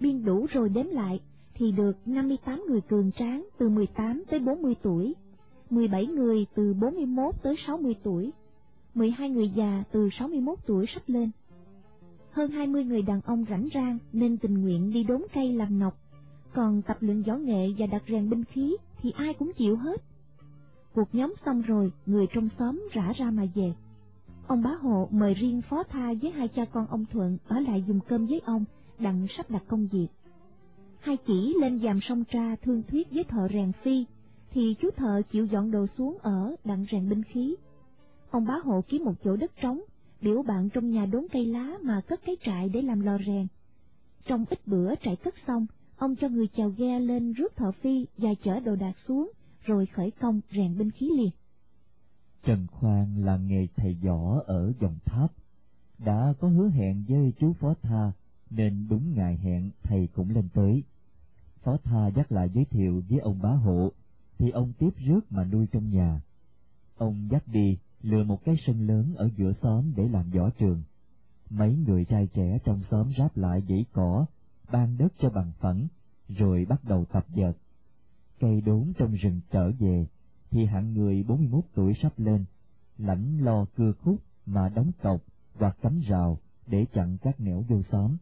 Biên đủ rồi đếm lại, thì được 58 người cường tráng từ 18 tới 40 tuổi, 17 người từ 41 tới 60 tuổi, 12 người già từ 61 tuổi sắp lên. Hơn 20 người đàn ông rảnh rang nên tình nguyện đi đốn cây làm ngọc, còn tập luyện võ nghệ và đặt rèn binh khí thì ai cũng chịu hết. Cuộc nhóm xong rồi, người trong xóm rã ra mà về. Ông bá hộ mời riêng phó tha với hai cha con ông Thuận ở lại dùng cơm với ông, đặng sắp đặt công việc. Hai chỉ lên dàm sông tra thương thuyết với thợ rèn phi, thì chú thợ chịu dọn đồ xuống ở đặng rèn binh khí. Ông bá hộ kiếm một chỗ đất trống, biểu bạn trong nhà đốn cây lá mà cất cái trại để làm lò rèn. Trong ít bữa trại cất xong, ông cho người chèo ghe lên rước thợ phi và chở đồ đạc xuống, rồi khởi công rèn binh khí liền. Trần Khoan là nghề thầy võ ở dòng tháp, đã có hứa hẹn với chú Phó Tha, nên đúng ngày hẹn thầy cũng lên tới. Phó Tha dắt lại giới thiệu với ông bá hộ, thì ông tiếp rước mà nuôi trong nhà. Ông dắt đi lừa một cái sân lớn ở giữa xóm để làm võ trường. Mấy người trai trẻ trong xóm ráp lại dãy cỏ, ban đất cho bằng phẳng, rồi bắt đầu tập dợt. Cây đốn trong rừng trở về, thì hạng người 41 tuổi sắp lên, lãnh lo cưa khúc mà đóng cọc hoặc cắm rào để chặn các nẻo vô xóm.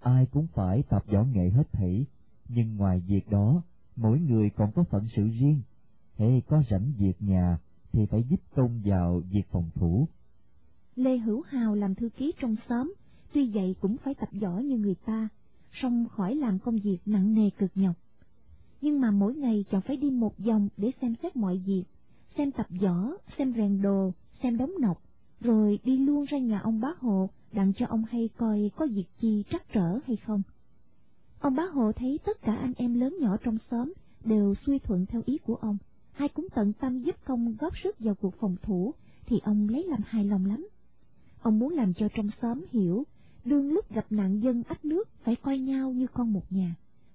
Ai cũng phải tập võ nghệ hết thảy, nhưng ngoài việc đó, mỗi người còn có phận sự riêng. hay có rảnh việc nhà thì phải giúp công vào việc phòng thủ. Lê Hữu Hào làm thư ký trong xóm, tuy vậy cũng phải tập võ như người ta, song khỏi làm công việc nặng nề cực nhọc. Nhưng mà mỗi ngày chọn phải đi một vòng để xem xét mọi việc, xem tập võ, xem rèn đồ, xem đóng nọc, rồi đi luôn ra nhà ông bá hộ đặng cho ông hay coi có việc chi trắc trở hay không. Ông bá hộ thấy tất cả anh em lớn nhỏ trong xóm đều suy thuận theo ý của ông, ai cũng tận tâm giúp công góp sức vào cuộc phòng thủ, thì ông lấy làm hài lòng lắm. Ông muốn làm cho trong xóm hiểu, đương lúc gặp nạn dân ách nước phải coi nhau như con một nhà,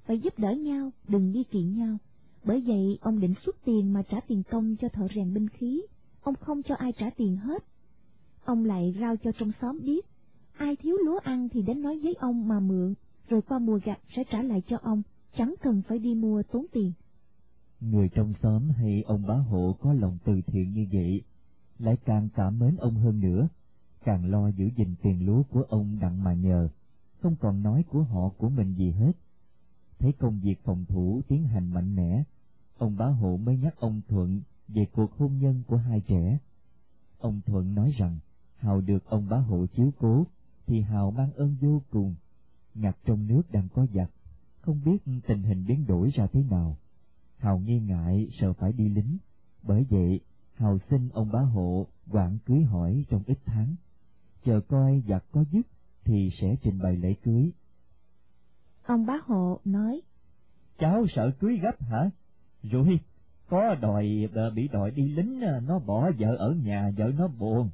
phải giúp đỡ nhau, đừng đi kiện nhau. Bởi vậy ông định xuất tiền mà trả tiền công cho thợ rèn binh khí, ông không cho ai trả tiền hết. Ông lại rao cho trong xóm biết, ai thiếu lúa ăn thì đến nói với ông mà mượn, rồi qua mùa gặt sẽ trả lại cho ông, chẳng cần phải đi mua tốn tiền. Người trong xóm hay ông bá hộ có lòng từ thiện như vậy, lại càng cảm mến ông hơn nữa, càng lo giữ gìn tiền lúa của ông đặng mà nhờ, không còn nói của họ của mình gì hết. Thấy công việc phòng thủ tiến hành mạnh mẽ, ông bá hộ mới nhắc ông Thuận về cuộc hôn nhân của hai trẻ. Ông Thuận nói rằng, Hào được ông bá hộ chiếu cố, thì Hào mang ơn vô cùng. Ngặt trong nước đang có giặc, không biết tình hình biến đổi ra thế nào. Hào nghi ngại sợ phải đi lính, bởi vậy Hào xin ông bá hộ quản cưới hỏi trong ít tháng. Chờ coi giặc có dứt thì sẽ trình bày lễ cưới. Ông bá hộ nói, Cháu sợ cưới gấp hả? Rồi, có đòi ờ, bị đòi đi lính ờ, nó bỏ vợ ở nhà vợ nó buồn.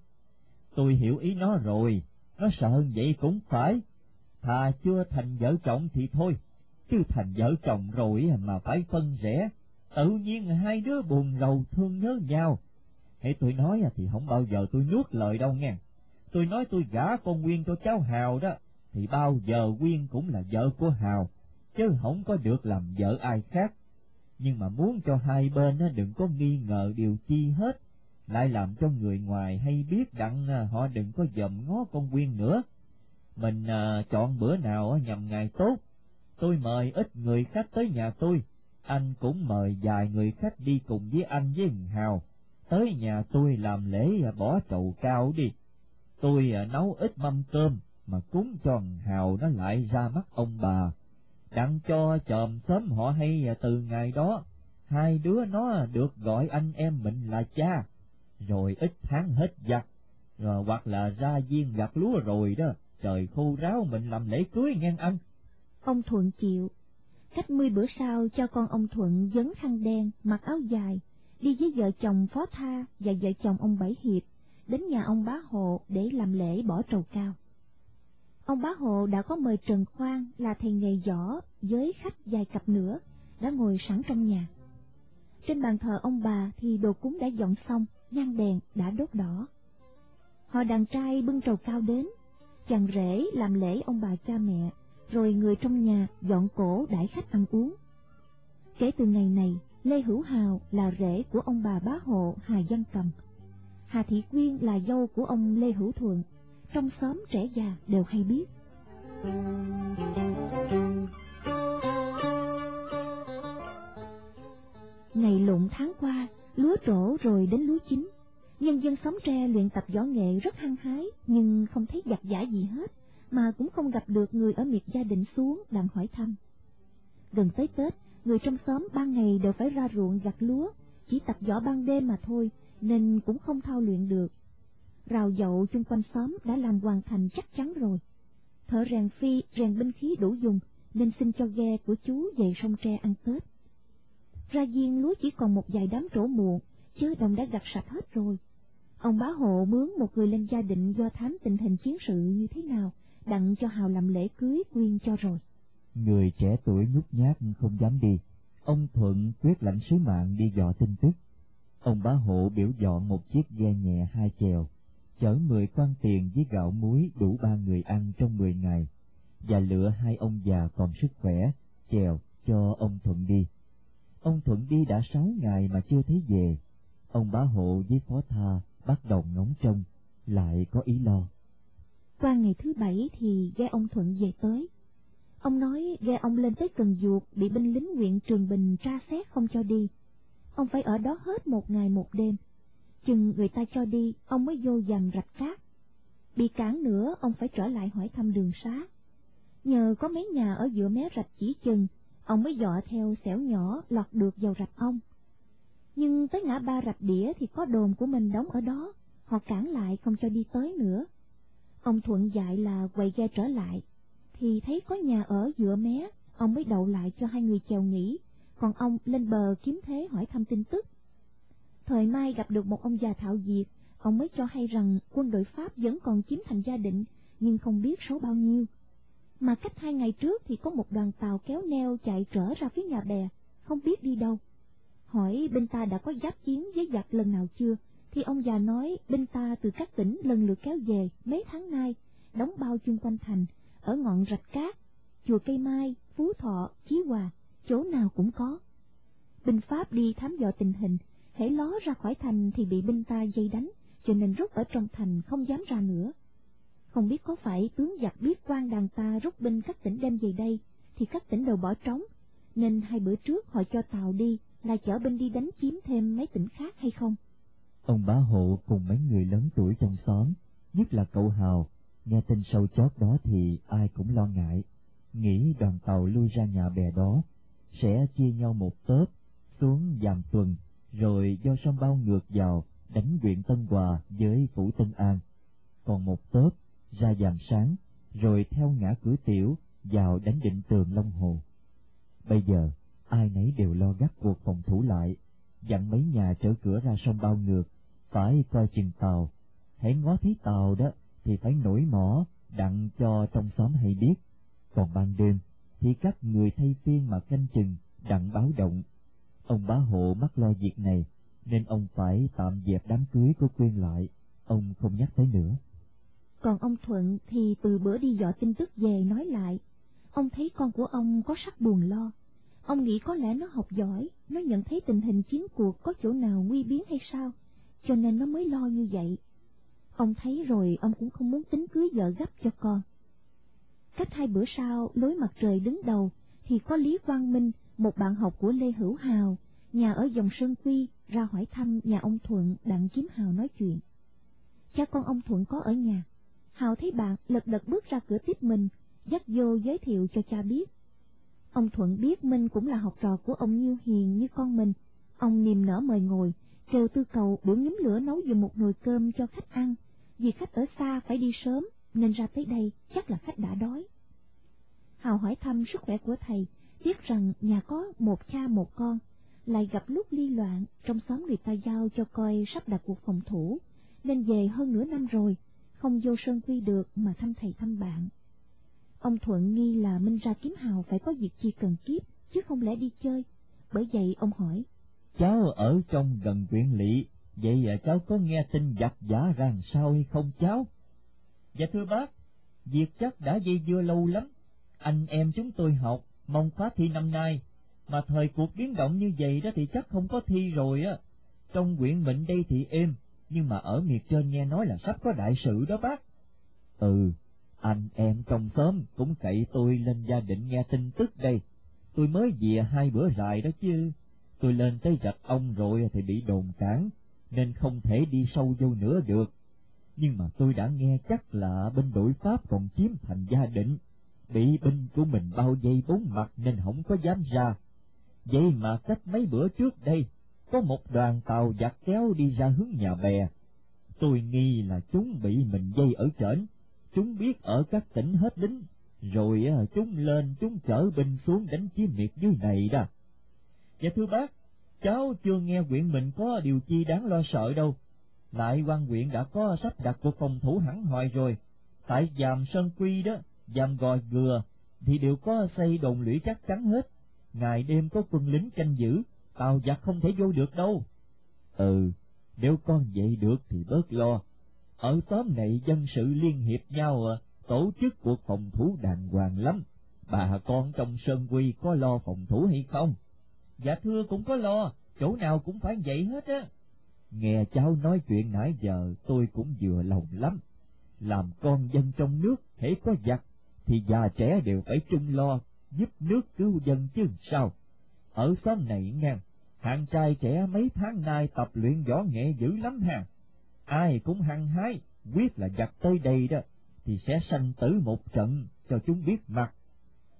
Tôi hiểu ý nó rồi, nó sợ vậy cũng phải. Thà chưa thành vợ chồng thì thôi, chứ thành vợ chồng rồi mà phải phân rẽ, tự nhiên hai đứa buồn rầu thương nhớ nhau. Hãy tôi nói thì không bao giờ tôi nuốt lời đâu nghe. Tôi nói tôi gả con Nguyên cho cháu Hào đó, thì bao giờ Quyên cũng là vợ của Hào, chứ không có được làm vợ ai khác. Nhưng mà muốn cho hai bên đừng có nghi ngờ điều chi hết, lại làm cho người ngoài hay biết đặng à, họ đừng có dòm ngó con Quyên nữa. Mình à, chọn bữa nào nhằm ngày tốt, tôi mời ít người khách tới nhà tôi, anh cũng mời vài người khách đi cùng với anh với Hào, tới nhà tôi làm lễ à, bỏ trầu cao đi. Tôi à, nấu ít mâm cơm mà cúng tròn Hào nó lại ra mắt ông bà, đặng cho chòm sớm họ hay từ ngày đó, hai đứa nó được gọi anh em mình là cha, rồi ít tháng hết giặt, rồi hoặc là ra viên gặt lúa rồi đó, trời khô ráo mình làm lễ cưới ngang anh. Ông Thuận chịu, cách mươi bữa sau cho con ông Thuận dấn khăn đen, mặc áo dài, đi với vợ chồng Phó Tha và vợ chồng ông Bảy Hiệp, đến nhà ông Bá Hộ để làm lễ bỏ trầu cao. Ông Bá Hộ đã có mời Trần Khoan là thầy nghề võ với khách dài cặp nữa, đã ngồi sẵn trong nhà. Trên bàn thờ ông bà thì đồ cúng đã dọn xong, nhang đèn đã đốt đỏ. Họ đàn trai bưng trầu cao đến, chàng rể làm lễ ông bà cha mẹ, rồi người trong nhà dọn cổ đãi khách ăn uống. Kể từ ngày này, Lê Hữu Hào là rể của ông bà bá hộ Hà Văn Cầm. Hà Thị Quyên là dâu của ông Lê Hữu Thuận, trong xóm trẻ già đều hay biết. Ngày lụng tháng qua, lúa trổ rồi đến lúa chín. Nhân dân xóm tre luyện tập võ nghệ rất hăng hái, nhưng không thấy giặt giả gì hết, mà cũng không gặp được người ở miệt gia đình xuống đặng hỏi thăm. Gần tới Tết, người trong xóm ban ngày đều phải ra ruộng gặt lúa, chỉ tập võ ban đêm mà thôi, nên cũng không thao luyện được. Rào dậu chung quanh xóm đã làm hoàn thành chắc chắn rồi. Thợ rèn phi, rèn binh khí đủ dùng, nên xin cho ghe của chú về sông tre ăn Tết. Ra viên lúa chỉ còn một vài đám trổ muộn, chứ đồng đã gặt sạch hết rồi. Ông bá hộ mướn một người lên gia định do thám tình hình chiến sự như thế nào, đặng cho Hào làm lễ cưới quyên cho rồi. Người trẻ tuổi nhút nhát không dám đi, ông Thuận quyết lãnh sứ mạng đi dò tin tức. Ông bá hộ biểu dọn một chiếc ghe nhẹ hai chèo, chở mười quan tiền với gạo muối đủ ba người ăn trong mười ngày, và lựa hai ông già còn sức khỏe, chèo cho ông Thuận đi. Ông Thuận đi đã sáu ngày mà chưa thấy về. Ông bá hộ với phó tha bắt đầu ngóng trông, lại có ý lo. Qua ngày thứ bảy thì ghe ông Thuận về tới. Ông nói ghe ông lên tới Cần Duột bị binh lính huyện Trường Bình tra xét không cho đi. Ông phải ở đó hết một ngày một đêm. Chừng người ta cho đi, ông mới vô dầm rạch cát. Bị cản nữa, ông phải trở lại hỏi thăm đường xá. Nhờ có mấy nhà ở giữa mé rạch chỉ chừng, ông mới dọ theo xẻo nhỏ lọt được vào rạch ông. Nhưng tới ngã ba rạch đĩa thì có đồn của mình đóng ở đó, họ cản lại không cho đi tới nữa. Ông thuận dạy là quay ghe trở lại, thì thấy có nhà ở giữa mé, ông mới đậu lại cho hai người chèo nghỉ, còn ông lên bờ kiếm thế hỏi thăm tin tức. Thời mai gặp được một ông già thạo diệt, ông mới cho hay rằng quân đội Pháp vẫn còn chiếm thành gia định, nhưng không biết số bao nhiêu. Mà cách hai ngày trước thì có một đoàn tàu kéo neo chạy trở ra phía nhà bè, không biết đi đâu. Hỏi bên ta đã có giáp chiến với giặc lần nào chưa, thì ông già nói bên ta từ các tỉnh lần lượt kéo về mấy tháng nay, đóng bao chung quanh thành, ở ngọn rạch cát, chùa cây mai, phú thọ, chí hòa, chỗ nào cũng có. Binh Pháp đi thám dò tình hình, hễ ló ra khỏi thành thì bị binh ta dây đánh, cho nên rút ở trong thành không dám ra nữa. Không biết có phải tướng giặc biết quan đàn ta rút binh các tỉnh đem về đây, thì các tỉnh đều bỏ trống, nên hai bữa trước họ cho tàu đi là chở binh đi đánh chiếm thêm mấy tỉnh khác hay không? Ông bá hộ cùng mấy người lớn tuổi trong xóm, nhất là cậu Hào, nghe tin sâu chót đó thì ai cũng lo ngại, nghĩ đoàn tàu lui ra nhà bè đó, sẽ chia nhau một tớp, xuống giàm tuần, rồi do sông bao ngược vào, đánh huyện Tân Hòa với Phủ Tân An. Còn một tớp ra dàn sáng, rồi theo ngã cửa tiểu vào đánh định tường Long Hồ. Bây giờ, ai nấy đều lo gắt cuộc phòng thủ lại, dặn mấy nhà trở cửa ra sông bao ngược, phải coi chừng tàu. Hãy ngó thấy tàu đó thì phải nổi mỏ, đặng cho trong xóm hay biết. Còn ban đêm thì các người thay phiên mà canh chừng, đặng báo động. Ông bá hộ mắc lo việc này, nên ông phải tạm dẹp đám cưới của Quyên lại, ông không nhắc tới nữa. Còn ông Thuận thì từ bữa đi dò tin tức về nói lại, ông thấy con của ông có sắc buồn lo. Ông nghĩ có lẽ nó học giỏi, nó nhận thấy tình hình chiến cuộc có chỗ nào nguy biến hay sao, cho nên nó mới lo như vậy. Ông thấy rồi ông cũng không muốn tính cưới vợ gấp cho con. Cách hai bữa sau, lối mặt trời đứng đầu, thì có Lý Quang Minh, một bạn học của Lê Hữu Hào, nhà ở dòng Sơn Quy, ra hỏi thăm nhà ông Thuận đặng kiếm Hào nói chuyện. Cha con ông Thuận có ở nhà, Hào thấy bạn lật đật bước ra cửa tiếp mình, dắt vô giới thiệu cho cha biết. Ông Thuận biết Minh cũng là học trò của ông Nhiêu Hiền như con mình, ông niềm nở mời ngồi, kêu tư cầu biểu nhóm lửa nấu dùng một nồi cơm cho khách ăn, vì khách ở xa phải đi sớm nên ra tới đây chắc là khách đã đói. Hào hỏi thăm sức khỏe của thầy, biết rằng nhà có một cha một con, lại gặp lúc ly loạn, trong xóm người ta giao cho coi sắp đặt cuộc phòng thủ, nên về hơn nửa năm rồi, không vô sơn quy được mà thăm thầy thăm bạn. Ông Thuận nghi là Minh ra kiếm Hào phải có việc chi cần kiếp, chứ không lẽ đi chơi. Bởi vậy ông hỏi. Cháu ở trong gần huyện lỵ, vậy à, cháu có nghe tin giặc giả rằng sao hay không cháu? Dạ thưa bác, việc chắc đã dây dưa lâu lắm. Anh em chúng tôi học, mong khóa thi năm nay, mà thời cuộc biến động như vậy đó thì chắc không có thi rồi á. Trong quyển mệnh đây thì êm, nhưng mà ở miệt trên nghe nói là sắp có đại sự đó bác. Ừ, anh em trong xóm cũng cậy tôi lên gia định nghe tin tức đây. Tôi mới về hai bữa rài đó chứ. Tôi lên tới rạch ông rồi thì bị đồn cản, nên không thể đi sâu vô nữa được. Nhưng mà tôi đã nghe chắc là bên đội Pháp còn chiếm thành gia định, bị binh của mình bao vây bốn mặt nên không có dám ra. Vậy mà cách mấy bữa trước đây, có một đoàn tàu giặc kéo đi ra hướng nhà bè. Tôi nghi là chúng bị mình dây ở trển, chúng biết ở các tỉnh hết lính, rồi chúng lên chúng chở binh xuống đánh chiếm miệt dưới này đó. Dạ thưa bác, cháu chưa nghe huyện mình có điều chi đáng lo sợ đâu. Lại quan huyện đã có sắp đặt cuộc phòng thủ hẳn hoài rồi, tại giàm Sơn Quy đó, giàm Gò Gừa, thì đều có xây đồn lũy chắc chắn hết, ngày đêm có quân lính canh giữ, tàu giặc không thể vô được đâu. Ừ, nếu con vậy được thì bớt lo. Ở xóm này dân sự liên hiệp nhau à, tổ chức cuộc phòng thủ đàng hoàng lắm. Bà con trong Sơn Quy có lo phòng thủ hay không? Dạ thưa cũng có lo, chỗ nào cũng phải vậy hết á. Nghe cháu nói chuyện nãy giờ tôi cũng vừa lòng lắm. Làm con dân trong nước, hễ có giặc, thì già trẻ đều phải chung lo, giúp nước cứu dân chứ sao. Ở xóm này ngang, hàng trai trẻ mấy tháng nay tập luyện võ nghệ dữ lắm ha. Ai cũng hăng hái, quyết là giặc tới đây đó, thì sẽ sanh tử một trận cho chúng biết mặt.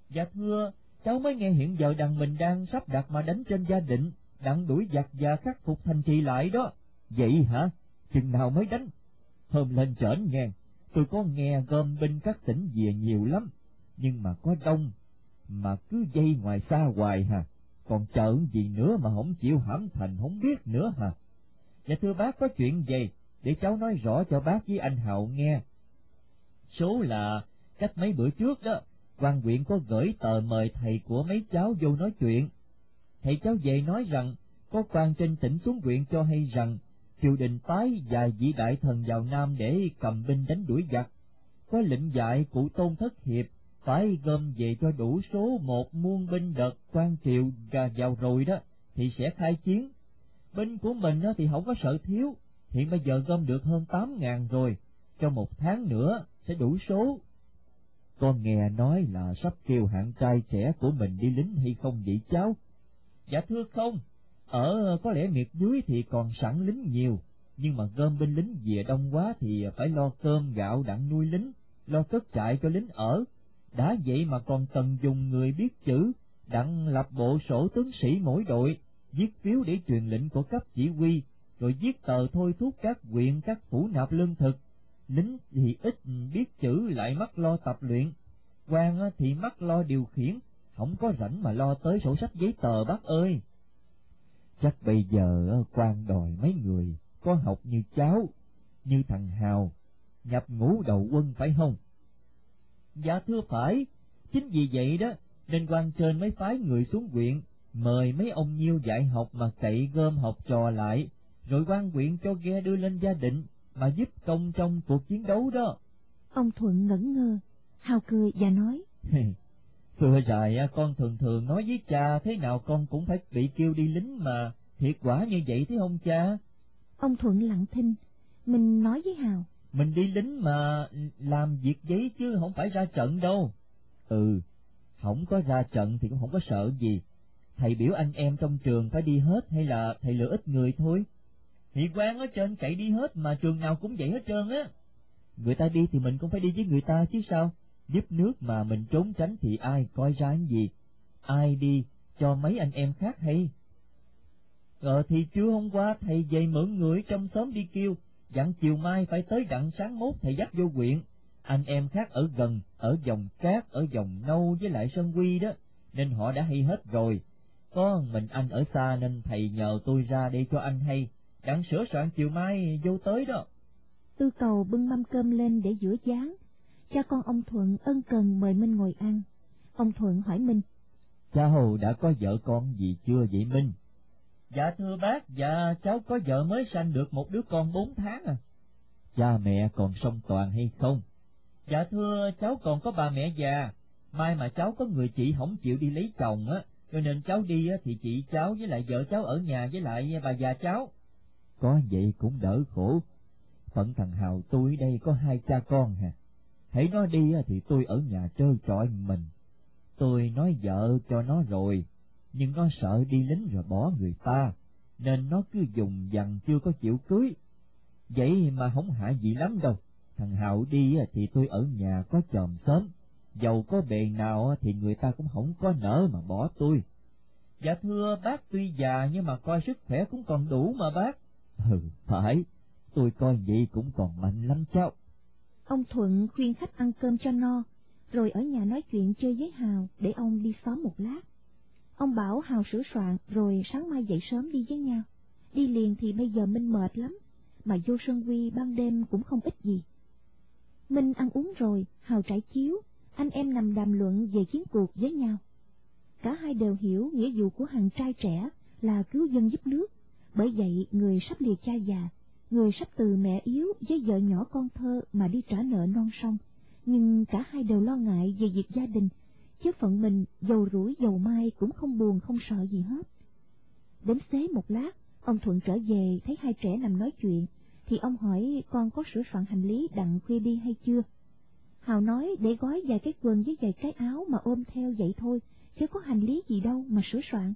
Dạ thưa, cháu mới nghe hiện giờ đằng mình đang sắp đặt mà đánh trên gia định, đặng đuổi giặc và khắc phục thành trì lại đó. Vậy hả? Chừng nào mới đánh? Hôm lên trển nghe, tôi có nghe gom binh các tỉnh về nhiều lắm, nhưng mà có đông, mà cứ dây ngoài xa hoài hà Còn chờ gì nữa mà không chịu hãm thành không biết nữa hà Dạ thưa bác có chuyện gì, để cháu nói rõ cho bác với anh Hậu nghe. Số là cách mấy bữa trước đó, quan huyện có gửi tờ mời thầy của mấy cháu vô nói chuyện. Thầy cháu về nói rằng, có quan trên tỉnh xuống huyện cho hay rằng, triều đình tái vài vị đại thần vào Nam để cầm binh đánh đuổi giặc. Có lệnh dạy cụ tôn thất hiệp, phải gom về cho đủ số một muôn binh đợt quan triều gà vào rồi đó, thì sẽ khai chiến. Binh của mình thì không có sợ thiếu, hiện bây giờ gom được hơn tám ngàn rồi, trong một tháng nữa sẽ đủ số con nghe nói là sắp kêu hạng trai trẻ của mình đi lính hay không vậy cháu? Dạ thưa không, ở có lẽ miệt dưới thì còn sẵn lính nhiều, nhưng mà gom binh lính về đông quá thì phải lo cơm gạo đặng nuôi lính, lo cất trại cho lính ở. Đã vậy mà còn cần dùng người biết chữ, đặng lập bộ sổ tướng sĩ mỗi đội, viết phiếu để truyền lệnh của cấp chỉ huy, rồi viết tờ thôi thúc các huyện các phủ nạp lương thực, lính thì ít biết chữ lại mắc lo tập luyện, quan thì mắc lo điều khiển, không có rảnh mà lo tới sổ sách giấy tờ bác ơi. Chắc bây giờ quan đòi mấy người có học như cháu, như thằng Hào, nhập ngũ đầu quân phải không? Dạ thưa phải, chính vì vậy đó, nên quan trên mới phái người xuống huyện, mời mấy ông nhiêu dạy học mà cậy gom học trò lại, rồi quan huyện cho ghe đưa lên gia định, mà giúp công trong cuộc chiến đấu đó. Ông Thuận ngẩn ngơ, hào cười và nói. Xưa dài con thường thường nói với cha thế nào con cũng phải bị kêu đi lính mà, thiệt quả như vậy thế không cha? Ông Thuận lặng thinh, mình nói với Hào. Mình đi lính mà làm việc giấy chứ không phải ra trận đâu. Ừ, không có ra trận thì cũng không có sợ gì. thầy biểu anh em trong trường phải đi hết hay là thầy lựa ít người thôi? Thì quan ở trên cậy đi hết mà trường nào cũng vậy hết trơn á. Người ta đi thì mình cũng phải đi với người ta chứ sao? Giúp nước mà mình trốn tránh thì ai coi ra cái gì? Ai đi cho mấy anh em khác hay? Ờ thì trưa hôm qua thầy về mượn người trong xóm đi kêu, dặn chiều mai phải tới đặng sáng mốt thầy dắt vô quyện. Anh em khác ở gần, ở dòng cát, ở dòng nâu với lại sân quy đó, nên họ đã hay hết rồi. Có mình anh ở xa nên thầy nhờ tôi ra đây cho anh hay, đặng sửa soạn chiều mai vô tới đó. Tư cầu bưng mâm cơm lên để rửa chán. Cha con ông Thuận ân cần mời Minh ngồi ăn. Ông Thuận hỏi Minh. Cha Hồ đã có vợ con gì chưa vậy Minh? Dạ thưa bác, dạ cháu có vợ mới sanh được một đứa con bốn tháng à. Cha mẹ còn song toàn hay không? Dạ thưa cháu còn có bà mẹ già, mai mà cháu có người chị không chịu đi lấy chồng á, cho nên cháu đi á thì chị cháu với lại vợ cháu ở nhà với lại bà già cháu. Có vậy cũng đỡ khổ. Phận thằng Hào tôi đây có hai cha con hà. Hãy nó đi thì tôi ở nhà trơ trọi mình. Tôi nói vợ cho nó rồi, nhưng nó sợ đi lính rồi bỏ người ta, nên nó cứ dùng dằn chưa có chịu cưới. Vậy mà không hại gì lắm đâu, thằng Hạo đi thì tôi ở nhà có chòm sớm, dầu có bề nào thì người ta cũng không có nỡ mà bỏ tôi. Dạ thưa bác tuy già nhưng mà coi sức khỏe cũng còn đủ mà bác. Ừ, phải, tôi coi vậy cũng còn mạnh lắm cháu. Ông Thuận khuyên khách ăn cơm cho no, rồi ở nhà nói chuyện chơi với Hào để ông đi xóm một lát. Ông bảo Hào sửa soạn rồi sáng mai dậy sớm đi với nhau. Đi liền thì bây giờ Minh mệt lắm, mà vô sân quy ban đêm cũng không ít gì. Minh ăn uống rồi, Hào trải chiếu, anh em nằm đàm luận về chiến cuộc với nhau. Cả hai đều hiểu nghĩa vụ của hàng trai trẻ là cứu dân giúp nước, bởi vậy người sắp liệt cha già, người sắp từ mẹ yếu với vợ nhỏ con thơ mà đi trả nợ non sông, nhưng cả hai đều lo ngại về việc gia đình chứ phận mình dầu rủi dầu mai cũng không buồn không sợ gì hết. Đến xế một lát, ông Thuận trở về thấy hai trẻ nằm nói chuyện, thì ông hỏi con có sửa soạn hành lý đặng khuya đi hay chưa. Hào nói để gói vài cái quần với vài cái áo mà ôm theo vậy thôi, chứ có hành lý gì đâu mà sửa soạn.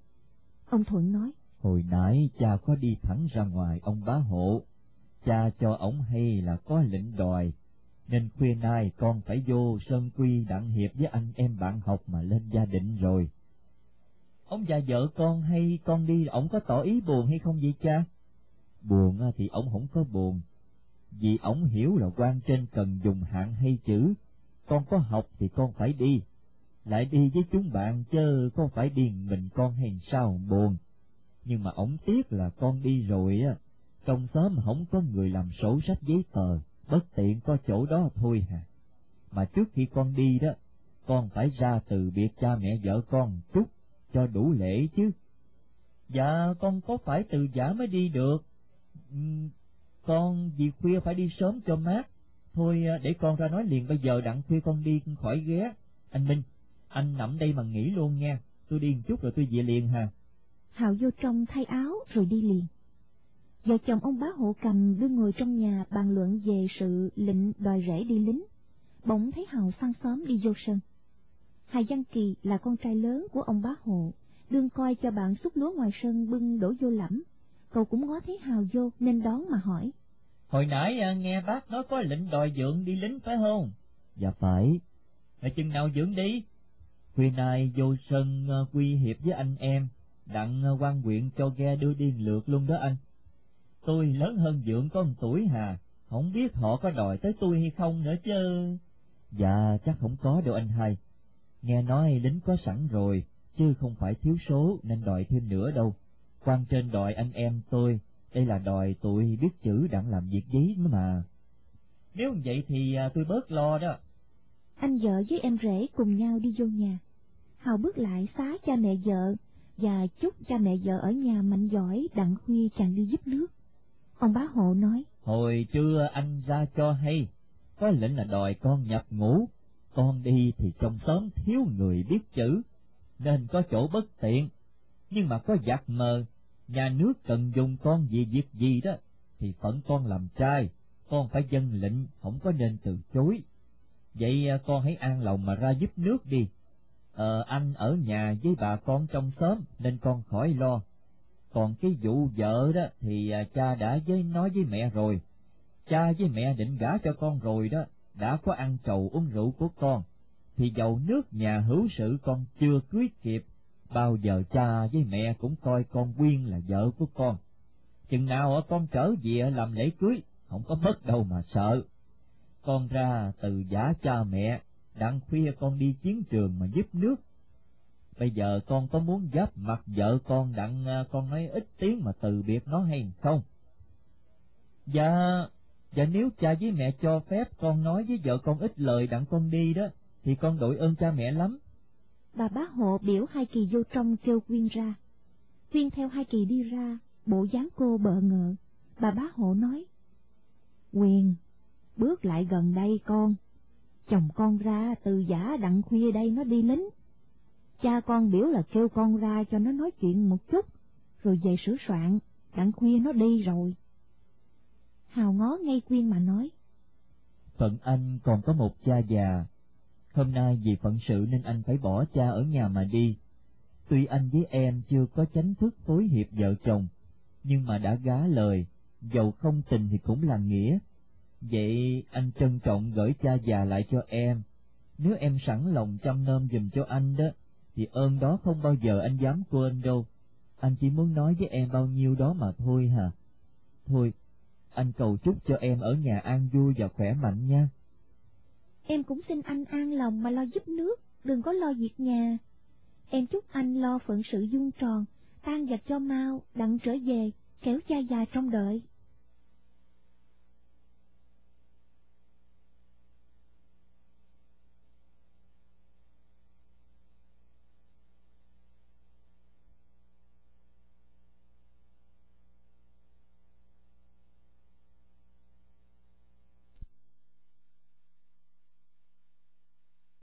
Ông Thuận nói, Hồi nãy cha có đi thẳng ra ngoài ông bá hộ, cha cho ổng hay là có lệnh đòi nên khuya nay con phải vô Sơn Quy đặng hiệp với anh em bạn học mà lên gia định rồi. Ông già vợ con hay con đi ổng có tỏ ý buồn hay không vậy cha? Buồn thì ổng không có buồn, vì ổng hiểu là quan trên cần dùng hạng hay chữ, con có học thì con phải đi, lại đi với chúng bạn chớ con phải đi mình con hay sao buồn. Nhưng mà ổng tiếc là con đi rồi á, trong xóm không có người làm sổ sách giấy tờ, bất tiện có chỗ đó thôi hà. Mà trước khi con đi đó, con phải ra từ biệt cha mẹ vợ con chút, cho đủ lễ chứ. Dạ, con có phải từ giả mới đi được. Ừ, con vì khuya phải đi sớm cho mát. Thôi à, để con ra nói liền bây giờ đặng khuya con đi khỏi ghé. Anh Minh, anh nằm đây mà nghỉ luôn nha. Tôi đi một chút rồi tôi về liền hà. Hào vô trong thay áo rồi đi liền. Vợ chồng ông bá hộ cầm đưa ngồi trong nhà bàn luận về sự lệnh đòi rễ đi lính. Bỗng thấy Hào sang xóm đi vô sân. Hà Văn Kỳ là con trai lớn của ông bá hộ, đương coi cho bạn xúc lúa ngoài sân bưng đổ vô lẫm. Cậu cũng ngó thấy Hào vô nên đón mà hỏi. Hồi nãy à, nghe bác nói có lệnh đòi dượng đi lính phải không? Dạ phải. Là chừng nào dượng đi? Khuya nay vô sân à, quy hiệp với anh em, đặng à, quan quyện cho ghe đưa đi lượt luôn đó anh tôi lớn hơn dượng có một tuổi hà, không biết họ có đòi tới tôi hay không nữa chứ. Dạ, chắc không có đâu anh hai. Nghe nói lính có sẵn rồi, chứ không phải thiếu số nên đòi thêm nữa đâu. Quan trên đòi anh em tôi, đây là đòi tụi biết chữ đặng làm việc giấy mà. Nếu vậy thì à, tôi bớt lo đó. Anh vợ với em rể cùng nhau đi vô nhà. Hào bước lại xá cha mẹ vợ và chúc cha mẹ vợ ở nhà mạnh giỏi đặng khuya chàng đi giúp nước. Ông bá hộ nói, Hồi trưa anh ra cho hay, có lệnh là đòi con nhập ngũ, con đi thì trong xóm thiếu người biết chữ, nên có chỗ bất tiện, nhưng mà có giặc mờ, nhà nước cần dùng con vì việc gì đó, thì phận con làm trai, con phải dân lệnh, không có nên từ chối. Vậy à, con hãy an lòng mà ra giúp nước đi. ờ, anh ở nhà với bà con trong xóm nên con khỏi lo. Còn cái vụ vợ đó thì à, cha đã với nói với mẹ rồi. Cha với mẹ định gả cho con rồi đó, đã có ăn trầu uống rượu của con. Thì dầu nước nhà hữu sự con chưa cưới kịp, bao giờ cha với mẹ cũng coi con Quyên là vợ của con. Chừng nào con trở về làm lễ cưới, không có mất đâu mà sợ. Con ra từ giả cha mẹ, đặng khuya con đi chiến trường mà giúp nước. Bây giờ con có muốn giáp mặt vợ con đặng à, con nói ít tiếng mà từ biệt nó hay không? Dạ, dạ nếu cha với mẹ cho phép con nói với vợ con ít lời đặng con đi đó, thì con đội ơn cha mẹ lắm. Bà bá hộ biểu hai kỳ vô trong kêu Quyên ra. Quyên theo hai kỳ đi ra, bộ dáng cô bợ ngợ. Bà bá hộ nói, Quyên, bước lại gần đây con. Chồng con ra từ giả đặng khuya đây nó đi lính. Cha con biểu là kêu con ra cho nó nói chuyện một chút, rồi về sửa soạn, đặng khuya nó đi rồi. Hào ngó ngay Quyên mà nói. Phận anh còn có một cha già, hôm nay vì phận sự nên anh phải bỏ cha ở nhà mà đi. Tuy anh với em chưa có chánh thức phối hiệp vợ chồng, nhưng mà đã gá lời, dầu không tình thì cũng là nghĩa. Vậy anh trân trọng gửi cha già lại cho em. Nếu em sẵn lòng chăm nom giùm cho anh đó, thì ơn đó không bao giờ anh dám quên đâu. Anh chỉ muốn nói với em bao nhiêu đó mà thôi hả. Thôi, anh cầu chúc cho em ở nhà an vui và khỏe mạnh nha. Em cũng xin anh an lòng mà lo giúp nước, đừng có lo việc nhà. Em chúc anh lo phận sự dung tròn, tan vật cho mau, đặng trở về, kéo cha già trong đợi.